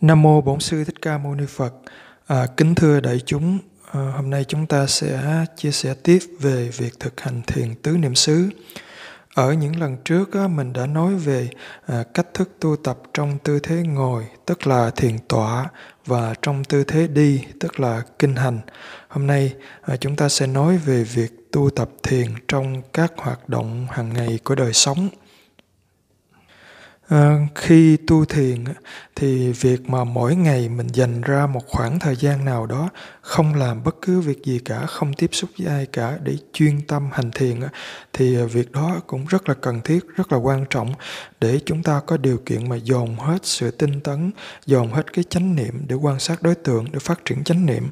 Nam mô Bổn sư Thích Ca Mâu Ni Phật. À, kính thưa đại chúng, à, hôm nay chúng ta sẽ chia sẻ tiếp về việc thực hành thiền tứ niệm xứ. Ở những lần trước á, mình đã nói về à, cách thức tu tập trong tư thế ngồi, tức là thiền tọa, và trong tư thế đi, tức là kinh hành. Hôm nay à, chúng ta sẽ nói về việc tu tập thiền trong các hoạt động hàng ngày của đời sống. Ờ, khi tu thiền thì việc mà mỗi ngày mình dành ra một khoảng thời gian nào đó không làm bất cứ việc gì cả, không tiếp xúc với ai cả để chuyên tâm hành thiền thì ờ, việc đó cũng rất là cần thiết, rất là quan trọng để chúng ta có điều kiện mà dồn hết sự tinh tấn, dồn hết cái chánh niệm để quan sát đối tượng, để phát triển chánh niệm.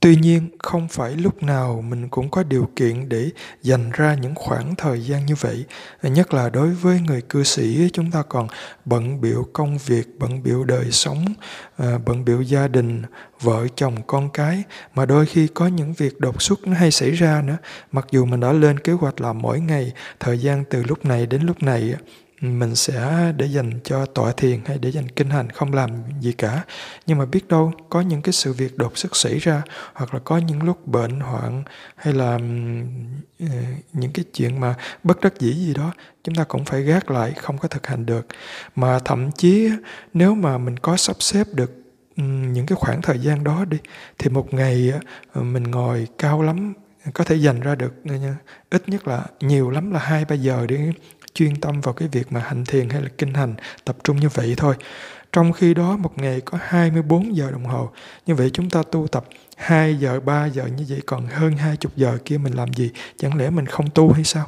Tuy nhiên, không phải lúc nào mình cũng có điều kiện để dành ra những khoảng thời gian như vậy. Nhất là đối với người cư sĩ, chúng ta còn bận biểu công việc, bận biểu đời sống, ờ, bận biểu gia đình, vợ chồng, con cái. Mà đôi khi có những việc đột xuất nó hay xảy ra nữa. Mặc dù mình đã lên kế hoạch là mỗi ngày, thời gian từ lúc này đến lúc này, mình sẽ để dành cho tọa thiền hay để dành kinh hành, không làm gì cả. Nhưng mà biết đâu, có những cái sự việc đột xuất xảy ra, hoặc là có những lúc bệnh hoạn, hay là ờ, những cái chuyện mà bất đắc dĩ gì đó, chúng ta cũng phải gác lại, không có thực hành được. Mà thậm chí, nếu mà mình có sắp xếp được những cái khoảng thời gian đó đi, thì một ngày ờ, mình ngồi cao lắm, có thể dành ra được ờ, ít nhất là nhiều lắm là hai ba giờ để chuyên tâm vào cái việc mà hành thiền hay là kinh hành tập trung như vậy thôi. Trong khi đó một ngày có 24 giờ đồng hồ. Như vậy chúng ta tu tập 2 giờ, 3 giờ như vậy còn hơn 20 giờ kia mình làm gì? Chẳng lẽ mình không tu hay sao?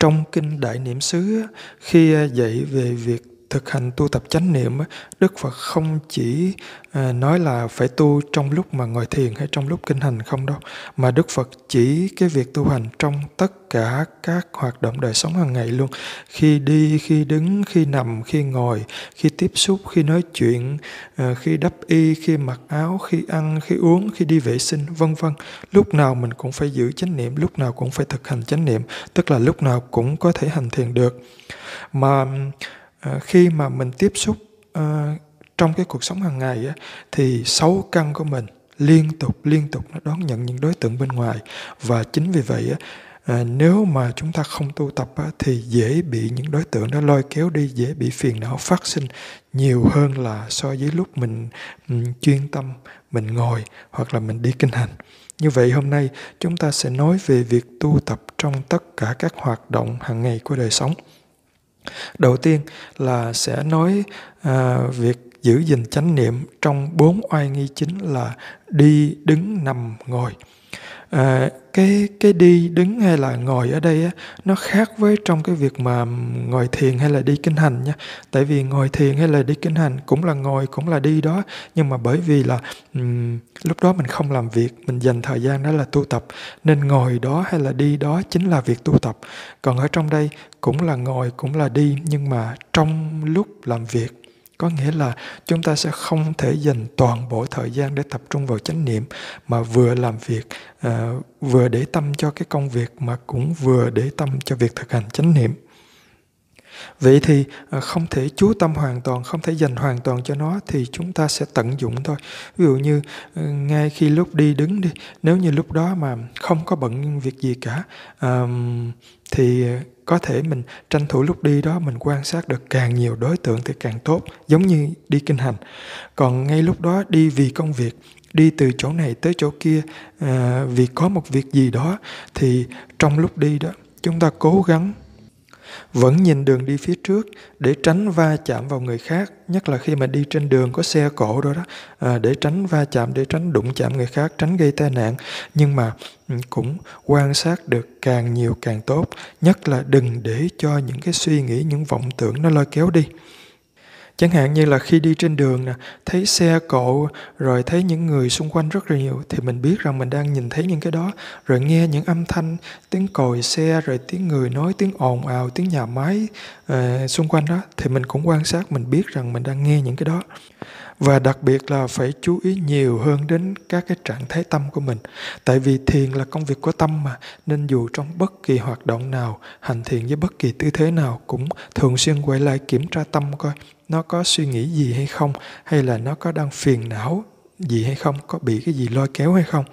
Trong kinh Đại Niệm xứ khi à, dạy về việc thực hành tu tập chánh niệm đức phật không chỉ à, nói là phải tu trong lúc mà ngồi thiền hay trong lúc kinh hành không đâu, mà đức phật chỉ cái việc tu hành trong tất cả các hoạt động đời sống hàng ngày luôn. Khi đi, khi đứng, khi nằm, khi ngồi, khi tiếp xúc, khi nói chuyện à, khi đắp y, khi mặc áo, khi ăn, khi uống, khi đi vệ sinh, vân vân. Lúc nào mình cũng phải giữ chánh niệm, lúc nào cũng phải thực hành chánh niệm, tức là lúc nào cũng có thể hành thiền được. Mà à, khi mà mình tiếp xúc à, trong cái cuộc sống hàng ngày á, thì sáu căn của mình liên tục liên tục nó đón nhận những đối tượng bên ngoài. Và chính vì vậy á, à, nếu mà chúng ta không tu tập á, thì dễ bị những đối tượng đó lôi kéo đi dễ bị phiền não phát sinh nhiều hơn là so với lúc mình mình chuyên tâm mình ngồi hoặc là mình đi kinh hành. Như vậy hôm nay chúng ta sẽ nói về việc tu tập trong tất cả các hoạt động hàng ngày của đời sống đầu tiên là sẽ nói à, việc giữ gìn chánh niệm trong bốn oai nghi chính là đi đứng nằm ngồi. À, cái cái đi đứng hay là ngồi ở đây á, nó khác với trong cái việc mà ngồi thiền hay là đi kinh hành nha. Tại vì ngồi thiền hay là đi kinh hành cũng là ngồi cũng là đi đó. Nhưng mà bởi vì là um, lúc đó mình không làm việc mình dành thời gian đó là tu tập. Nên ngồi đó hay là đi đó chính là việc tu tập. Còn ở trong đây cũng là ngồi cũng là đi nhưng mà trong lúc làm việc có nghĩa là chúng ta sẽ không thể dành toàn bộ thời gian để tập trung vào chánh niệm mà vừa làm việc à, vừa để tâm cho cái công việc mà cũng vừa để tâm cho việc thực hành chánh niệm vậy thì à, không thể chú tâm hoàn toàn không thể dành hoàn toàn cho nó thì chúng ta sẽ tận dụng thôi. Ví dụ như ừ, ngay khi lúc đi đứng đi nếu như lúc đó mà không có bận việc gì cả thì à, có thể mình tranh thủ lúc đi đó mình quan sát được càng nhiều đối tượng thì càng tốt giống như đi kinh hành. Còn ngay lúc đó đi vì công việc đi từ chỗ này tới chỗ kia à, vì có một việc gì đó thì trong lúc đi đó chúng ta cố gắng vẫn nhìn đường đi phía trước để tránh va chạm vào người khác nhất là khi mà đi trên đường có xe cộ rồi đó à, để tránh va chạm để tránh đụng chạm người khác tránh gây tai nạn. Nhưng mà ừ, cũng quan sát được càng nhiều càng tốt nhất là đừng để cho những cái suy nghĩ những vọng tưởng nó lôi kéo đi. Chẳng hạn như là khi đi trên đường nè, thấy xe cộ rồi thấy những người xung quanh rất là nhiều thì mình biết rằng mình đang nhìn thấy những cái đó, rồi nghe những âm thanh tiếng còi xe rồi tiếng người nói tiếng ồn ào, tiếng nhà máy uh, xung quanh đó thì mình cũng quan sát mình biết rằng mình đang nghe những cái đó và đặc biệt là phải chú ý nhiều hơn đến các cái trạng thái tâm của mình. Tại vì thiền là công việc của tâm mà, nên dù trong bất kỳ hoạt động nào, hành thiền với bất kỳ tư thế nào cũng thường xuyên quay lại kiểm tra tâm coi nó có suy nghĩ gì hay không, hay là nó có đang phiền não gì hay không, có bị cái gì lôi kéo hay không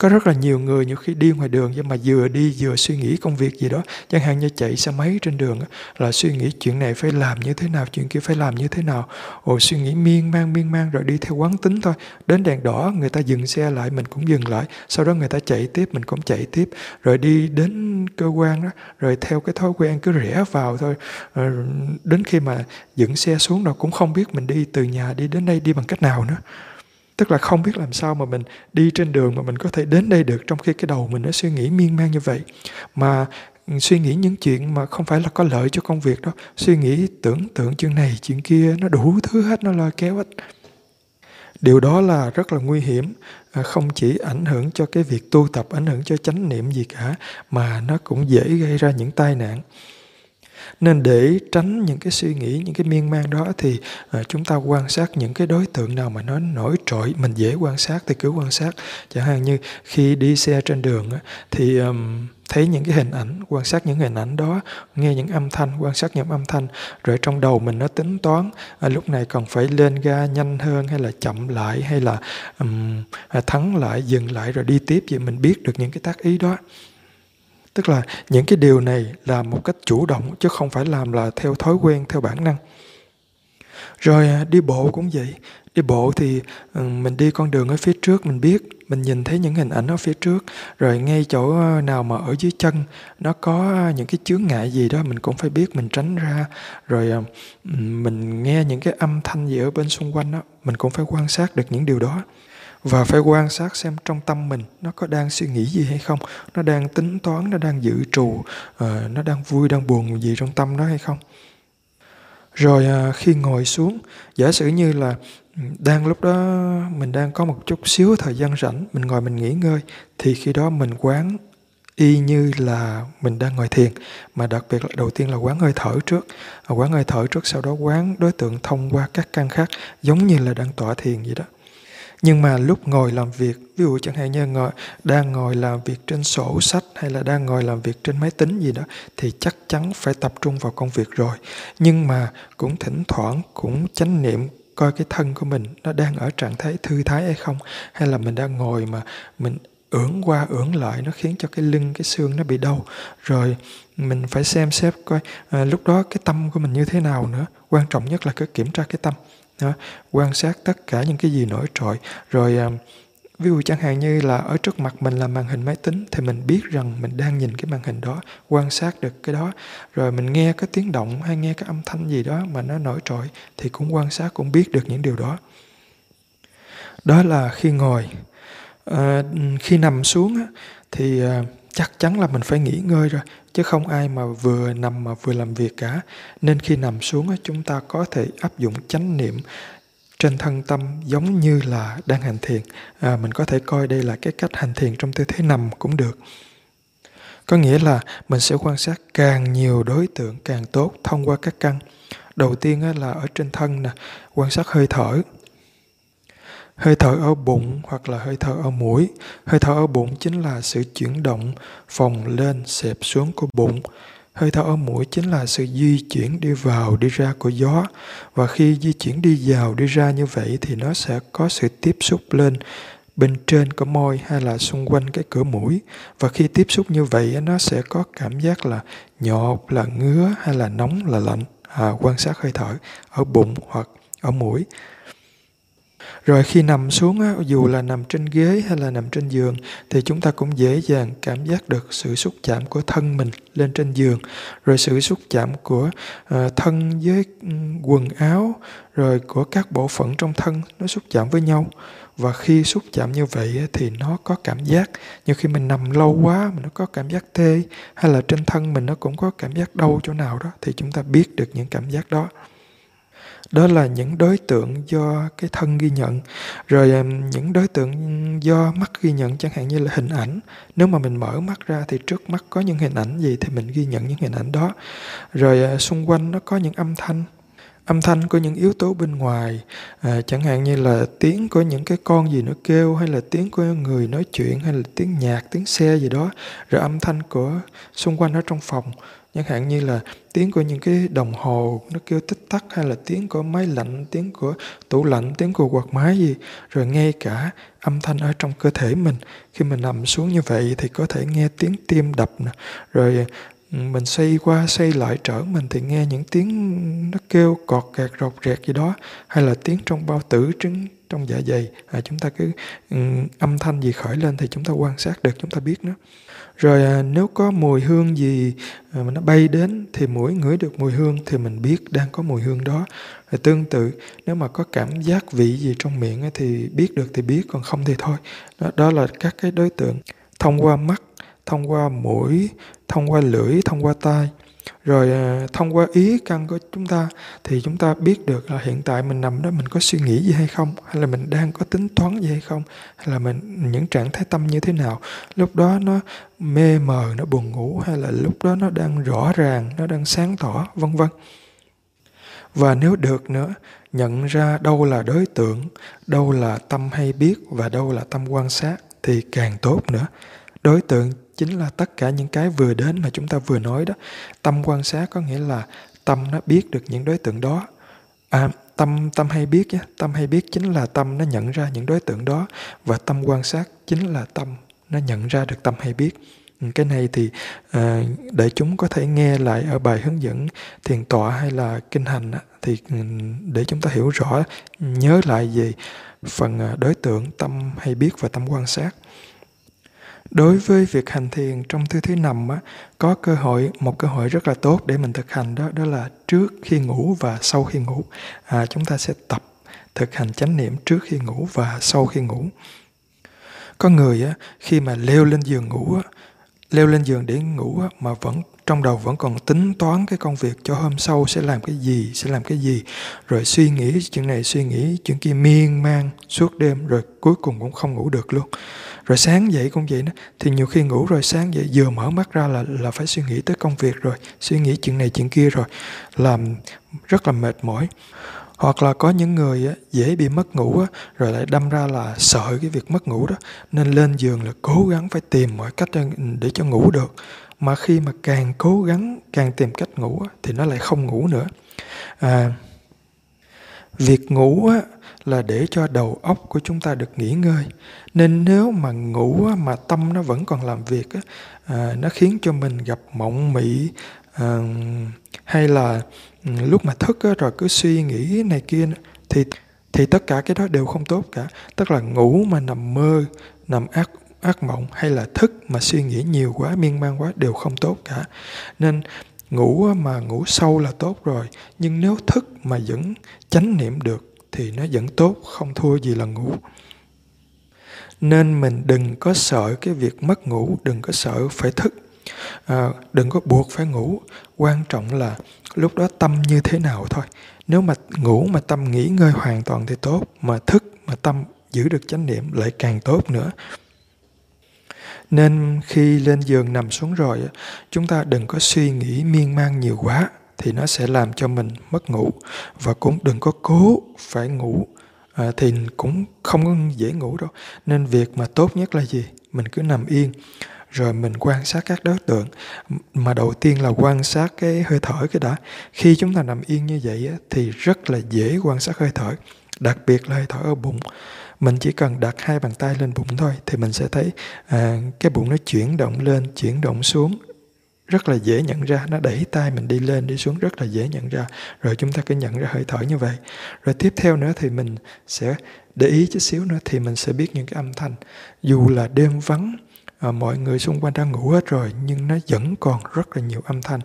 có rất là nhiều người nhiều khi đi ngoài đường nhưng mà vừa đi vừa suy nghĩ công việc gì đó. Chẳng hạn như chạy xe máy trên đường là suy nghĩ chuyện này phải làm như thế nào, chuyện kia phải làm như thế nào. Ồ, suy nghĩ miên man miên man rồi đi theo quán tính thôi. Đến đèn đỏ, người ta dừng xe lại, mình cũng dừng lại. Sau đó người ta chạy tiếp, mình cũng chạy tiếp. Rồi đi đến cơ quan đó rồi theo cái thói quen cứ rẽ vào thôi. Ờ, đến khi mà dựng xe xuống rồi cũng không biết mình đi từ nhà đi đến đây đi bằng cách nào nữa tức là không biết làm sao mà mình đi trên đường mà mình có thể đến đây được trong khi cái đầu mình nó suy nghĩ miên man như vậy. Mà ừ, suy nghĩ những chuyện mà không phải là có lợi cho công việc đó suy nghĩ, tưởng tượng chuyện này, chuyện kia, nó đủ thứ hết, nó lôi kéo hết. Điều đó là rất là nguy hiểm à, không chỉ ảnh hưởng cho cái việc tu tập, ảnh hưởng cho chánh niệm gì cả, mà nó cũng dễ gây ra những tai nạn nên để tránh những cái suy nghĩ những cái miên man đó thì uh, chúng ta quan sát những cái đối tượng nào mà nó nổi trội mình dễ quan sát thì cứ quan sát. Chẳng hạn như khi đi xe trên đường thì um, thấy những cái hình ảnh quan sát những hình ảnh đó nghe những âm thanh quan sát những âm thanh rồi trong đầu mình nó tính toán à, lúc này cần phải lên ga nhanh hơn hay là chậm lại hay là um, thắng lại dừng lại rồi đi tiếp vậy mình biết được những cái tác ý đó tức là những cái điều này là một cách chủ động chứ không phải làm là theo thói quen, theo bản năng. Rồi à, đi bộ cũng vậy. Đi bộ thì ừ, mình đi con đường ở phía trước, mình biết, mình nhìn thấy những hình ảnh ở phía trước. Rồi ngay chỗ à, nào mà ở dưới chân, nó có à, những cái chướng ngại gì đó, mình cũng phải biết mình tránh ra. Rồi ừ, mình nghe những cái âm thanh gì ở bên xung quanh đó mình cũng phải quan sát được những điều đó và phải quan sát xem trong tâm mình nó có đang suy nghĩ gì hay không nó đang tính toán nó đang dự trù uh, nó đang vui đang buồn gì trong tâm nó hay không. Rồi uh, khi ngồi xuống giả sử như là ừ, đang lúc đó mình đang có một chút xíu thời gian rảnh mình ngồi mình nghỉ ngơi thì khi đó mình quán y như là mình đang ngồi thiền mà đặc biệt là đầu tiên là quán hơi thở trước. À, quán hơi thở trước sau đó quán đối tượng thông qua các căn khác giống như là đang tọa thiền vậy đó nhưng mà lúc ngồi làm việc ví dụ chẳng hạn như ngồi đang ngồi làm việc trên sổ sách hay là đang ngồi làm việc trên máy tính gì đó thì chắc chắn phải tập trung vào công việc rồi. Nhưng mà cũng thỉnh thoảng cũng chánh niệm coi cái thân của mình nó đang ở trạng thái thư thái hay không hay là mình đang ngồi mà mình ưỡn qua ưỡn lại nó khiến cho cái lưng cái xương nó bị đau. Rồi mình phải xem xét coi à, lúc đó cái tâm của mình như thế nào nữa. Quan trọng nhất là cứ kiểm tra cái tâm đó, quan sát tất cả những cái gì nổi trội. Rồi à, ví dụ chẳng hạn như là ở trước mặt mình là màn hình máy tính thì mình biết rằng mình đang nhìn cái màn hình đó quan sát được cái đó. Rồi mình nghe cái tiếng động hay nghe cái âm thanh gì đó mà nó nổi trội thì cũng quan sát cũng biết được những điều đó. Đó là khi ngồi. À, khi nằm xuống thì à, chắc chắn là mình phải nghỉ ngơi rồi chứ không ai mà vừa nằm mà vừa làm việc cả. Nên khi nằm xuống chúng ta có thể áp dụng chánh niệm trên thân tâm giống như là đang hành thiền. À, mình có thể coi đây là cái cách hành thiền trong tư thế nằm cũng được. Có nghĩa là mình sẽ quan sát càng nhiều đối tượng càng tốt thông qua các căn. Đầu tiên là ở trên thân nè quan sát hơi thở. Hơi thở ở bụng hoặc là hơi thở ở mũi. Hơi thở ở bụng chính là sự chuyển động phồng lên, xẹp xuống của bụng. Hơi thở ở mũi chính là sự di chuyển đi vào, đi ra của gió. Và khi di chuyển đi vào, đi ra như vậy thì nó sẽ có sự tiếp xúc lên bên trên của môi hay là xung quanh cái cửa mũi. Và khi tiếp xúc như vậy nó sẽ có cảm giác là nhọt, là ngứa hay là nóng, là lạnh. À, quan sát hơi thở ở bụng hoặc ở mũi rồi khi nằm xuống á, dù là nằm trên ghế hay là nằm trên giường thì chúng ta cũng dễ dàng cảm giác được sự xúc chạm của thân mình lên trên giường. Rồi sự xúc chạm của uh, thân với quần áo rồi của các bộ phận trong thân nó xúc chạm với nhau. Và khi xúc chạm như vậy thì nó có cảm giác như khi mình nằm lâu quá mà nó có cảm giác tê hay là trên thân mình nó cũng có cảm giác đau chỗ nào đó thì chúng ta biết được những cảm giác đó đó là những đối tượng do cái thân ghi nhận. Rồi à, những đối tượng do mắt ghi nhận chẳng hạn như là hình ảnh. Nếu mà mình mở mắt ra thì trước mắt có những hình ảnh gì thì mình ghi nhận những hình ảnh đó. Rồi à, xung quanh nó có những âm thanh. Âm thanh của những yếu tố bên ngoài à, chẳng hạn như là tiếng của những cái con gì nó kêu hay là tiếng của người nói chuyện hay là tiếng nhạc tiếng xe gì đó. Rồi âm thanh của xung quanh ở trong phòng chẳng hạn như là tiếng của những cái đồng hồ nó kêu tích tắc hay là tiếng của máy lạnh tiếng của tủ lạnh tiếng của quạt máy gì rồi ngay cả âm thanh ở trong cơ thể mình. Khi mình nằm xuống như vậy thì có thể nghe tiếng tim đập nè rồi mình xoay qua xoay lại trở mình thì nghe những tiếng nó kêu cọt kẹt rột rẹt gì đó hay là tiếng trong bao tử trứng trong dạ dày. À, chúng ta cứ um, âm thanh gì khởi lên thì chúng ta quan sát được chúng ta biết nó rồi à, nếu có mùi hương gì à, mà nó bay đến thì mũi ngửi được mùi hương thì mình biết đang có mùi hương đó. Rồi tương tự nếu mà có cảm giác vị gì trong miệng ấy, thì biết được thì biết còn không thì thôi. Đó, đó là các cái đối tượng thông qua mắt thông qua mũi thông qua lưỡi thông qua tai rồi à, thông qua ý căn của chúng ta thì chúng ta biết được là hiện tại mình nằm đó mình có suy nghĩ gì hay không? Hay là mình đang có tính toán gì hay không? Hay là mình, những trạng thái tâm như thế nào? Lúc đó nó mê mờ, nó buồn ngủ, hay là lúc đó nó đang rõ ràng, nó đang sáng tỏ, vân vân. Và nếu được nữa, nhận ra đâu là đối tượng, đâu là tâm hay biết và đâu là tâm quan sát thì càng tốt nữa. Đối tượng chính là tất cả những cái vừa đến mà chúng ta vừa nói đó. Tâm quan sát có nghĩa là tâm nó biết được những đối tượng đó. À, tâm tâm hay biết nhé tâm hay biết chính là tâm nó nhận ra những đối tượng đó. Và tâm quan sát chính là tâm nó nhận ra được tâm hay biết. Ừ, cái này thì à, để chúng có thể nghe lại ở bài hướng dẫn thiền tọa hay là kinh hành thì ừ, để chúng ta hiểu rõ nhớ lại về phần ờ, đối tượng tâm hay biết và tâm quan sát đối với việc hành thiền trong tư thế nằm á, có cơ hội một cơ hội rất là tốt để mình thực hành đó đó là trước khi ngủ và sau khi ngủ. À, chúng ta sẽ tập thực hành chánh niệm trước khi ngủ và sau khi ngủ. Có người á, khi mà leo lên giường ngủ á, leo lên giường để ngủ á, mà vẫn trong đầu vẫn còn tính toán cái công việc cho hôm sau sẽ làm cái gì sẽ làm cái gì rồi suy nghĩ chuyện này suy nghĩ chuyện kia miên man suốt đêm rồi cuối cùng cũng không ngủ được luôn rồi sáng dậy cũng vậy đó. Thì nhiều khi ngủ rồi sáng dậy vừa mở mắt ra là là phải suy nghĩ tới công việc rồi suy nghĩ chuyện này chuyện kia rồi làm rất là mệt mỏi. Hoặc là có những người dễ bị mất ngủ rồi lại đâm ra là sợ cái việc mất ngủ đó. Nên lên giường là cố gắng phải tìm mọi cách để cho ngủ được. Mà khi mà càng cố gắng càng tìm cách ngủ thì nó lại không ngủ nữa. À, việc ngủ á, là để cho đầu óc của chúng ta được nghỉ ngơi. Nên nếu mà ngủ mà tâm nó vẫn còn làm việc à, nó khiến cho mình gặp mộng mị à, hay là ừ, lúc mà thức rồi cứ suy nghĩ này kia thì thì tất cả cái đó đều không tốt cả. Tức là ngủ mà nằm mơ nằm ác ác mộng hay là thức mà suy nghĩ nhiều quá miên man quá đều không tốt cả. Nên ngủ mà ngủ sâu là tốt rồi. Nhưng nếu thức mà vẫn chánh niệm được thì nó vẫn tốt không thua gì là ngủ. Nên mình đừng có sợ cái việc mất ngủ đừng có sợ phải thức. À, đừng có buộc phải ngủ. Quan trọng là lúc đó tâm như thế nào thôi. Nếu mà ngủ mà tâm nghỉ ngơi hoàn toàn thì tốt mà thức mà tâm giữ được chánh niệm lại càng tốt nữa. Nên khi lên giường nằm xuống rồi chúng ta đừng có suy nghĩ miên man nhiều quá thì nó sẽ làm cho mình mất ngủ. Và cũng đừng có cố phải ngủ à, thì cũng không dễ ngủ đâu. Nên việc mà tốt nhất là gì? Mình cứ nằm yên rồi mình quan sát các đối tượng. Mà đầu tiên là quan sát cái hơi thở cái đã. Khi chúng ta nằm yên như vậy thì rất là dễ quan sát hơi thở đặc biệt là hơi thở ở bụng. Mình chỉ cần đặt hai bàn tay lên bụng thôi thì mình sẽ thấy à, cái bụng nó chuyển động lên chuyển động xuống rất là dễ nhận ra. Nó đẩy tay mình đi lên đi xuống rất là dễ nhận ra. Rồi chúng ta cứ nhận ra hơi thở như vậy. Rồi tiếp theo nữa thì mình sẽ để ý chút xíu nữa thì mình sẽ biết những cái âm thanh. Dù là đêm vắng à, mọi người xung quanh đang ngủ hết rồi nhưng nó vẫn còn rất là nhiều âm thanh.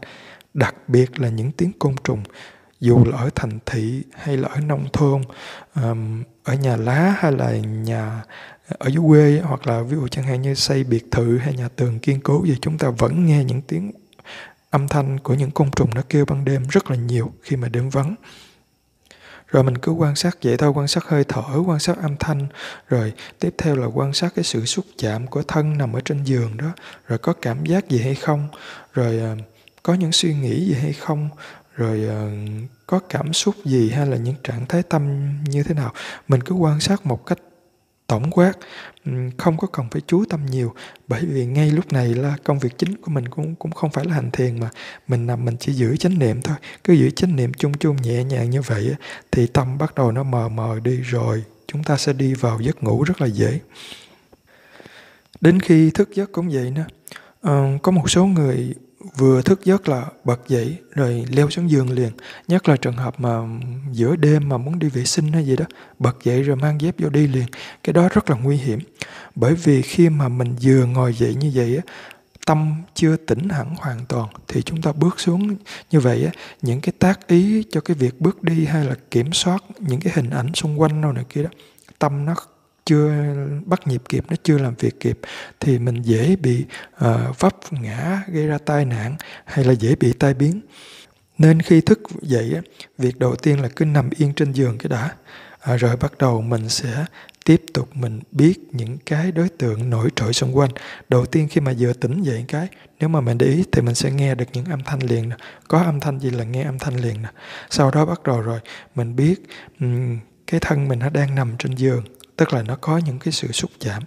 Đặc biệt là những tiếng côn trùng dù là ở thành thị hay là ở nông thôn um, ở nhà lá hay là nhà ở dưới quê hoặc là ví dụ chẳng hạn như xây biệt thự hay nhà tường kiên cố gì, chúng ta vẫn nghe những tiếng âm thanh của những côn trùng nó kêu ban đêm rất là nhiều khi mà đêm vắng. Rồi mình cứ quan sát vậy thôi, quan sát hơi thở, quan sát âm thanh. Rồi tiếp theo là quan sát cái sự xúc chạm của thân nằm ở trên giường đó. Rồi có cảm giác gì hay không? Rồi ờ, có những suy nghĩ gì hay không? Rồi ờ, có cảm xúc gì hay là những trạng thái tâm như thế nào? Mình cứ quan sát một cách tổng quát. Ừ, không có cần phải chú tâm nhiều bởi vì ngay lúc này là công việc chính của mình cũng cũng không phải là hành thiền mà mình nằm mình chỉ giữ chánh niệm thôi. Cứ giữ chánh niệm chung chung nhẹ nhàng như vậy thì tâm bắt đầu nó mờ mờ đi rồi chúng ta sẽ đi vào giấc ngủ rất là dễ. Đến khi thức giấc cũng vậy nữa. Ờ, có một số người vừa thức giấc là bật dậy, rồi leo xuống giường liền. Nhất là trường hợp mà giữa đêm mà muốn đi vệ sinh hay gì đó, bật dậy rồi mang dép vô đi liền. Cái đó rất là nguy hiểm. Bởi vì khi mà mình vừa ngồi dậy như vậy á, tâm chưa tỉnh hẳn hoàn toàn, thì chúng ta bước xuống như vậy á, những cái tác ý cho cái việc bước đi hay là kiểm soát những cái hình ảnh xung quanh đâu này kia đó, tâm nó chưa bắt nhịp kịp nó chưa làm việc kịp thì mình dễ bị uh, vấp ngã gây ra tai nạn hay là dễ bị tai biến. Nên khi thức dậy việc đầu tiên là cứ nằm yên trên giường cái đã. À, rồi bắt đầu mình sẽ tiếp tục mình biết những cái đối tượng nổi trội xung quanh. Đầu tiên khi mà vừa tỉnh dậy cái nếu mà mình để ý thì mình sẽ nghe được những âm thanh liền nè. Có âm thanh gì là nghe âm thanh liền nè. Sau đó bắt đầu rồi mình biết um, cái thân mình nó đang nằm trên giường tức là nó có những cái sự xúc chạm.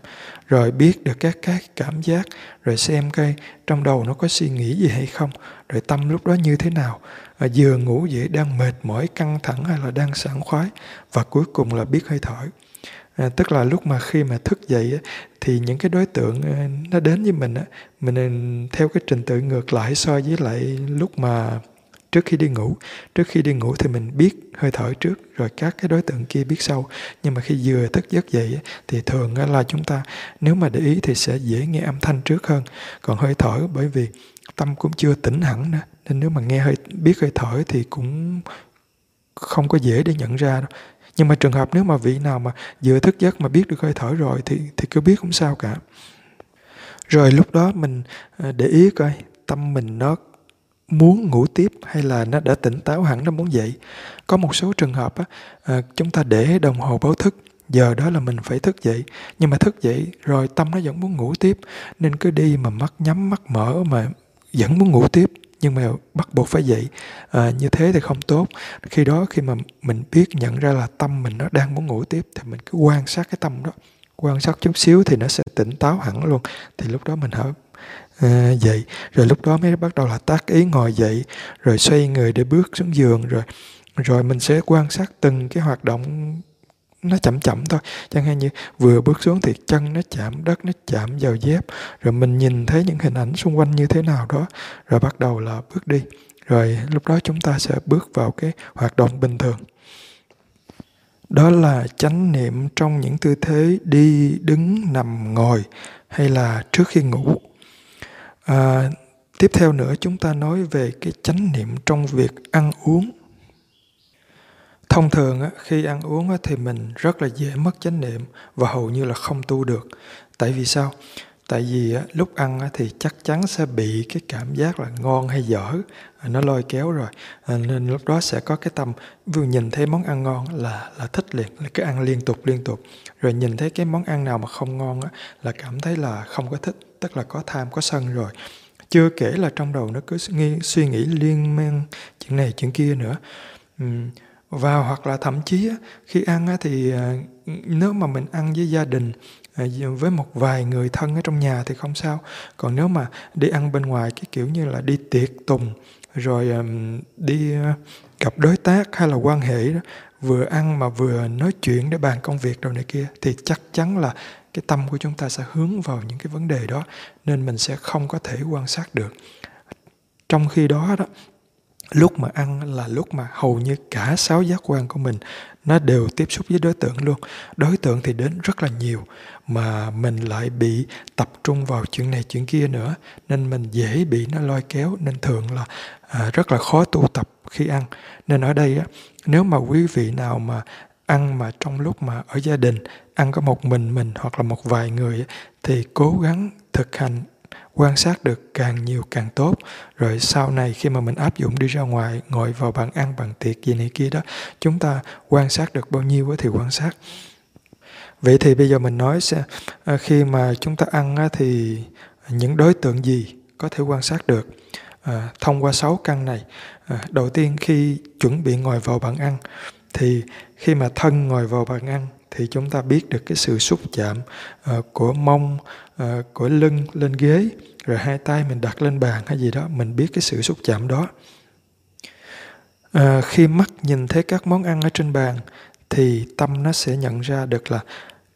Rồi biết được các cái cảm giác rồi xem coi trong đầu nó có suy nghĩ gì hay không rồi tâm lúc đó như thế nào. À, vừa ngủ dậy đang mệt mỏi căng thẳng hay là đang sảng khoái và cuối cùng là biết hơi thở. À, tức là lúc mà khi mà thức dậy thì những cái đối tượng ờ, nó đến với mình mình theo cái trình tự ngược lại so với lại lúc mà trước khi đi ngủ, trước khi đi ngủ thì mình biết hơi thở trước, rồi các cái đối tượng kia biết sau. Nhưng mà khi vừa thức giấc dậy thì thường là chúng ta, nếu mà để ý thì sẽ dễ nghe âm thanh trước hơn. Còn hơi thở, bởi vì tâm cũng chưa tỉnh hẳn nữa, nên nếu mà nghe hơi, biết hơi thở thì cũng không có dễ để nhận ra đâu. Nhưng mà trường hợp nếu mà vị nào mà vừa thức giấc mà biết được hơi thở rồi thì thì cứ biết không sao cả. Rồi lúc đó mình à, để ý coi, tâm mình nó muốn ngủ tiếp hay là nó đã tỉnh táo hẳn nó muốn dậy? Có một số trường hợp á, à, chúng ta để đồng hồ báo thức giờ đó là mình phải thức dậy. Nhưng mà thức dậy rồi tâm nó vẫn muốn ngủ tiếp nên cứ đi mà mắt nhắm mắt mở mà vẫn muốn ngủ tiếp nhưng mà bắt buộc phải dậy. À, như thế thì không tốt. Khi đó khi mà mình biết nhận ra là tâm mình nó đang muốn ngủ tiếp thì mình cứ quan sát cái tâm đó. Quan sát chút xíu thì nó sẽ tỉnh táo hẳn luôn. Thì lúc đó mình hãy à, dậy rồi lúc đó mới bắt đầu là tác ý ngồi dậy rồi xoay người để bước xuống giường rồi rồi mình sẽ quan sát từng cái hoạt động nó chậm chậm thôi. Chẳng hạn như vừa bước xuống thì chân nó chạm đất nó chạm vào dép rồi mình nhìn thấy những hình ảnh xung quanh như thế nào đó rồi bắt đầu là bước đi. Rồi lúc đó chúng ta sẽ bước vào cái hoạt động bình thường. Đó là chánh niệm trong những tư thế đi đứng nằm ngồi hay là trước khi ngủ à, tiếp theo nữa chúng ta nói về cái chánh niệm trong việc ăn uống. Thông thường khi ăn uống thì mình rất là dễ mất chánh niệm và hầu như là không tu được. Tại vì sao? Tại vì lúc ăn thì chắc chắn sẽ bị cái cảm giác là ngon hay dở. À, nó lôi kéo rồi. À, nên lúc đó sẽ có cái tâm vừa nhìn thấy món ăn ngon là là thích liền là cứ ăn liên tục liên tục. Rồi nhìn thấy cái món ăn nào mà không ngon là cảm thấy là không có thích tức là có tham có sân rồi. Chưa kể là trong đầu nó cứ nghi, suy nghĩ liên mang chuyện này chuyện kia nữa. Và hoặc là thậm chí khi ăn thì à, nếu mà mình ăn với gia đình à, với một vài người thân ở trong nhà thì không sao. Còn nếu mà đi ăn bên ngoài cái kiểu như là đi tiệc tùng rồi đi à, gặp đối tác hay là quan hệ đó vừa ăn mà vừa nói chuyện để bàn công việc rồi này kia thì chắc chắn là cái tâm của chúng ta sẽ hướng vào những cái vấn đề đó nên mình sẽ không có thể quan sát được. Trong khi đó đó lúc mà ăn là lúc mà hầu như cả sáu giác quan của mình nó đều tiếp xúc với đối tượng luôn. Đối tượng thì đến rất là nhiều mà mình lại bị tập trung vào chuyện này chuyện kia nữa nên mình dễ bị nó lôi kéo. Nên thường là à, rất là khó tu tập khi ăn. Nên ở đây á nếu mà quý vị nào mà ăn mà trong lúc mà ở gia đình, ăn có một mình mình hoặc là một vài người thì cố gắng thực hành, quan sát được càng nhiều càng tốt. Rồi sau này khi mà mình áp dụng đi ra ngoài, ngồi vào bàn ăn, bàn tiệc gì này kia đó, chúng ta quan sát được bao nhiêu thì quan sát. Vậy thì bây giờ mình nói sẽ ờ, khi mà chúng ta ăn thì những đối tượng gì có thể quan sát được? Ờ, thông qua sáu căn này. Ờ, đầu tiên khi chuẩn bị ngồi vào bàn ăn thì khi mà thân ngồi vào bàn ăn thì chúng ta biết được cái sự xúc chạm uh, của mông uh, của lưng lên ghế rồi hai tay mình đặt lên bàn hay gì đó mình biết cái sự xúc chạm đó. Uh, khi mắt nhìn thấy các món ăn ở trên bàn thì tâm nó sẽ nhận ra được là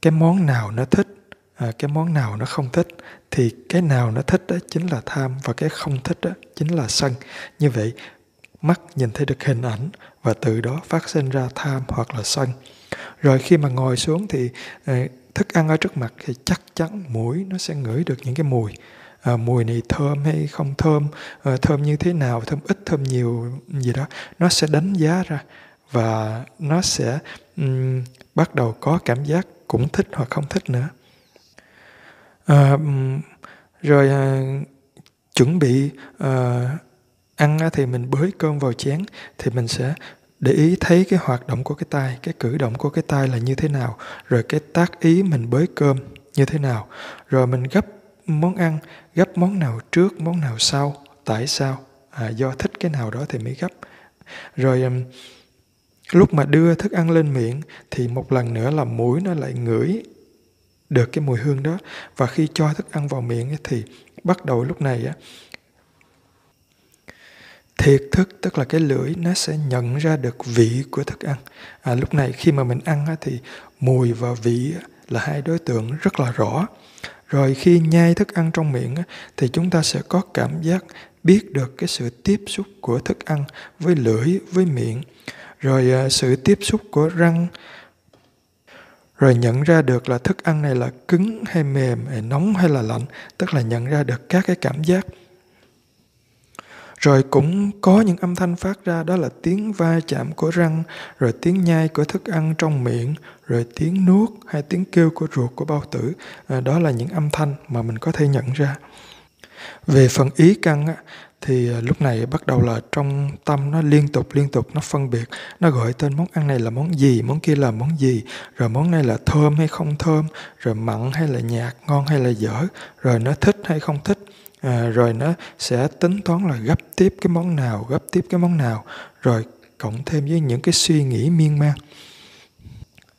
cái món nào nó thích à, cái món nào nó không thích. Thì cái nào nó thích đó chính là tham và cái không thích đó chính là sân. Như vậy mắt nhìn thấy được hình ảnh và từ đó phát sinh ra tham hoặc là sân. Rồi khi mà ngồi xuống thì ờ, thức ăn ở trước mặt thì chắc chắn mũi nó sẽ ngửi được những cái mùi. À, mùi này thơm hay không thơm à, thơm như thế nào thơm ít thơm nhiều gì đó nó sẽ đánh giá ra. Và nó sẽ um, bắt đầu có cảm giác cũng thích hoặc không thích nữa. À, rồi à, chuẩn bị à, ăn thì mình bới cơm vào chén thì mình sẽ để ý thấy cái hoạt động của cái tay cái cử động của cái tay là như thế nào rồi cái tác ý mình bới cơm như thế nào. Rồi mình gấp món ăn gấp món nào trước món nào sau tại sao? À, do thích cái nào đó thì mới gấp. Rồi lúc mà đưa thức ăn lên miệng thì một lần nữa là mũi nó lại ngửi được cái mùi hương đó. Và khi cho thức ăn vào miệng thì bắt đầu lúc này á thiệt thức tức là cái lưỡi nó sẽ nhận ra được vị của thức ăn. À, lúc này khi mà mình ăn á, thì mùi và vị là hai đối tượng rất là rõ. Rồi khi nhai thức ăn trong miệng á, thì chúng ta sẽ có cảm giác biết được cái sự tiếp xúc của thức ăn với lưỡi với miệng. Rồi à, sự tiếp xúc của răng. Rồi nhận ra được là thức ăn này là cứng hay mềm hay nóng hay là lạnh tức là nhận ra được các cái cảm giác rồi cũng có những âm thanh phát ra đó là tiếng va chạm của răng rồi tiếng nhai của thức ăn trong miệng rồi tiếng nuốt hay tiếng kêu của ruột của bao tử. À, đó là những âm thanh mà mình có thể nhận ra. Về phần ý căn thì à, lúc này bắt đầu là trong tâm nó liên tục liên tục nó phân biệt. Nó gọi tên món ăn này là món gì món kia là món gì rồi món này là thơm hay không thơm rồi mặn hay là nhạt ngon hay là dở rồi nó thích hay không thích à, rồi nó sẽ tính toán là gấp tiếp cái món nào gấp tiếp cái món nào rồi cộng thêm với những cái suy nghĩ miên man.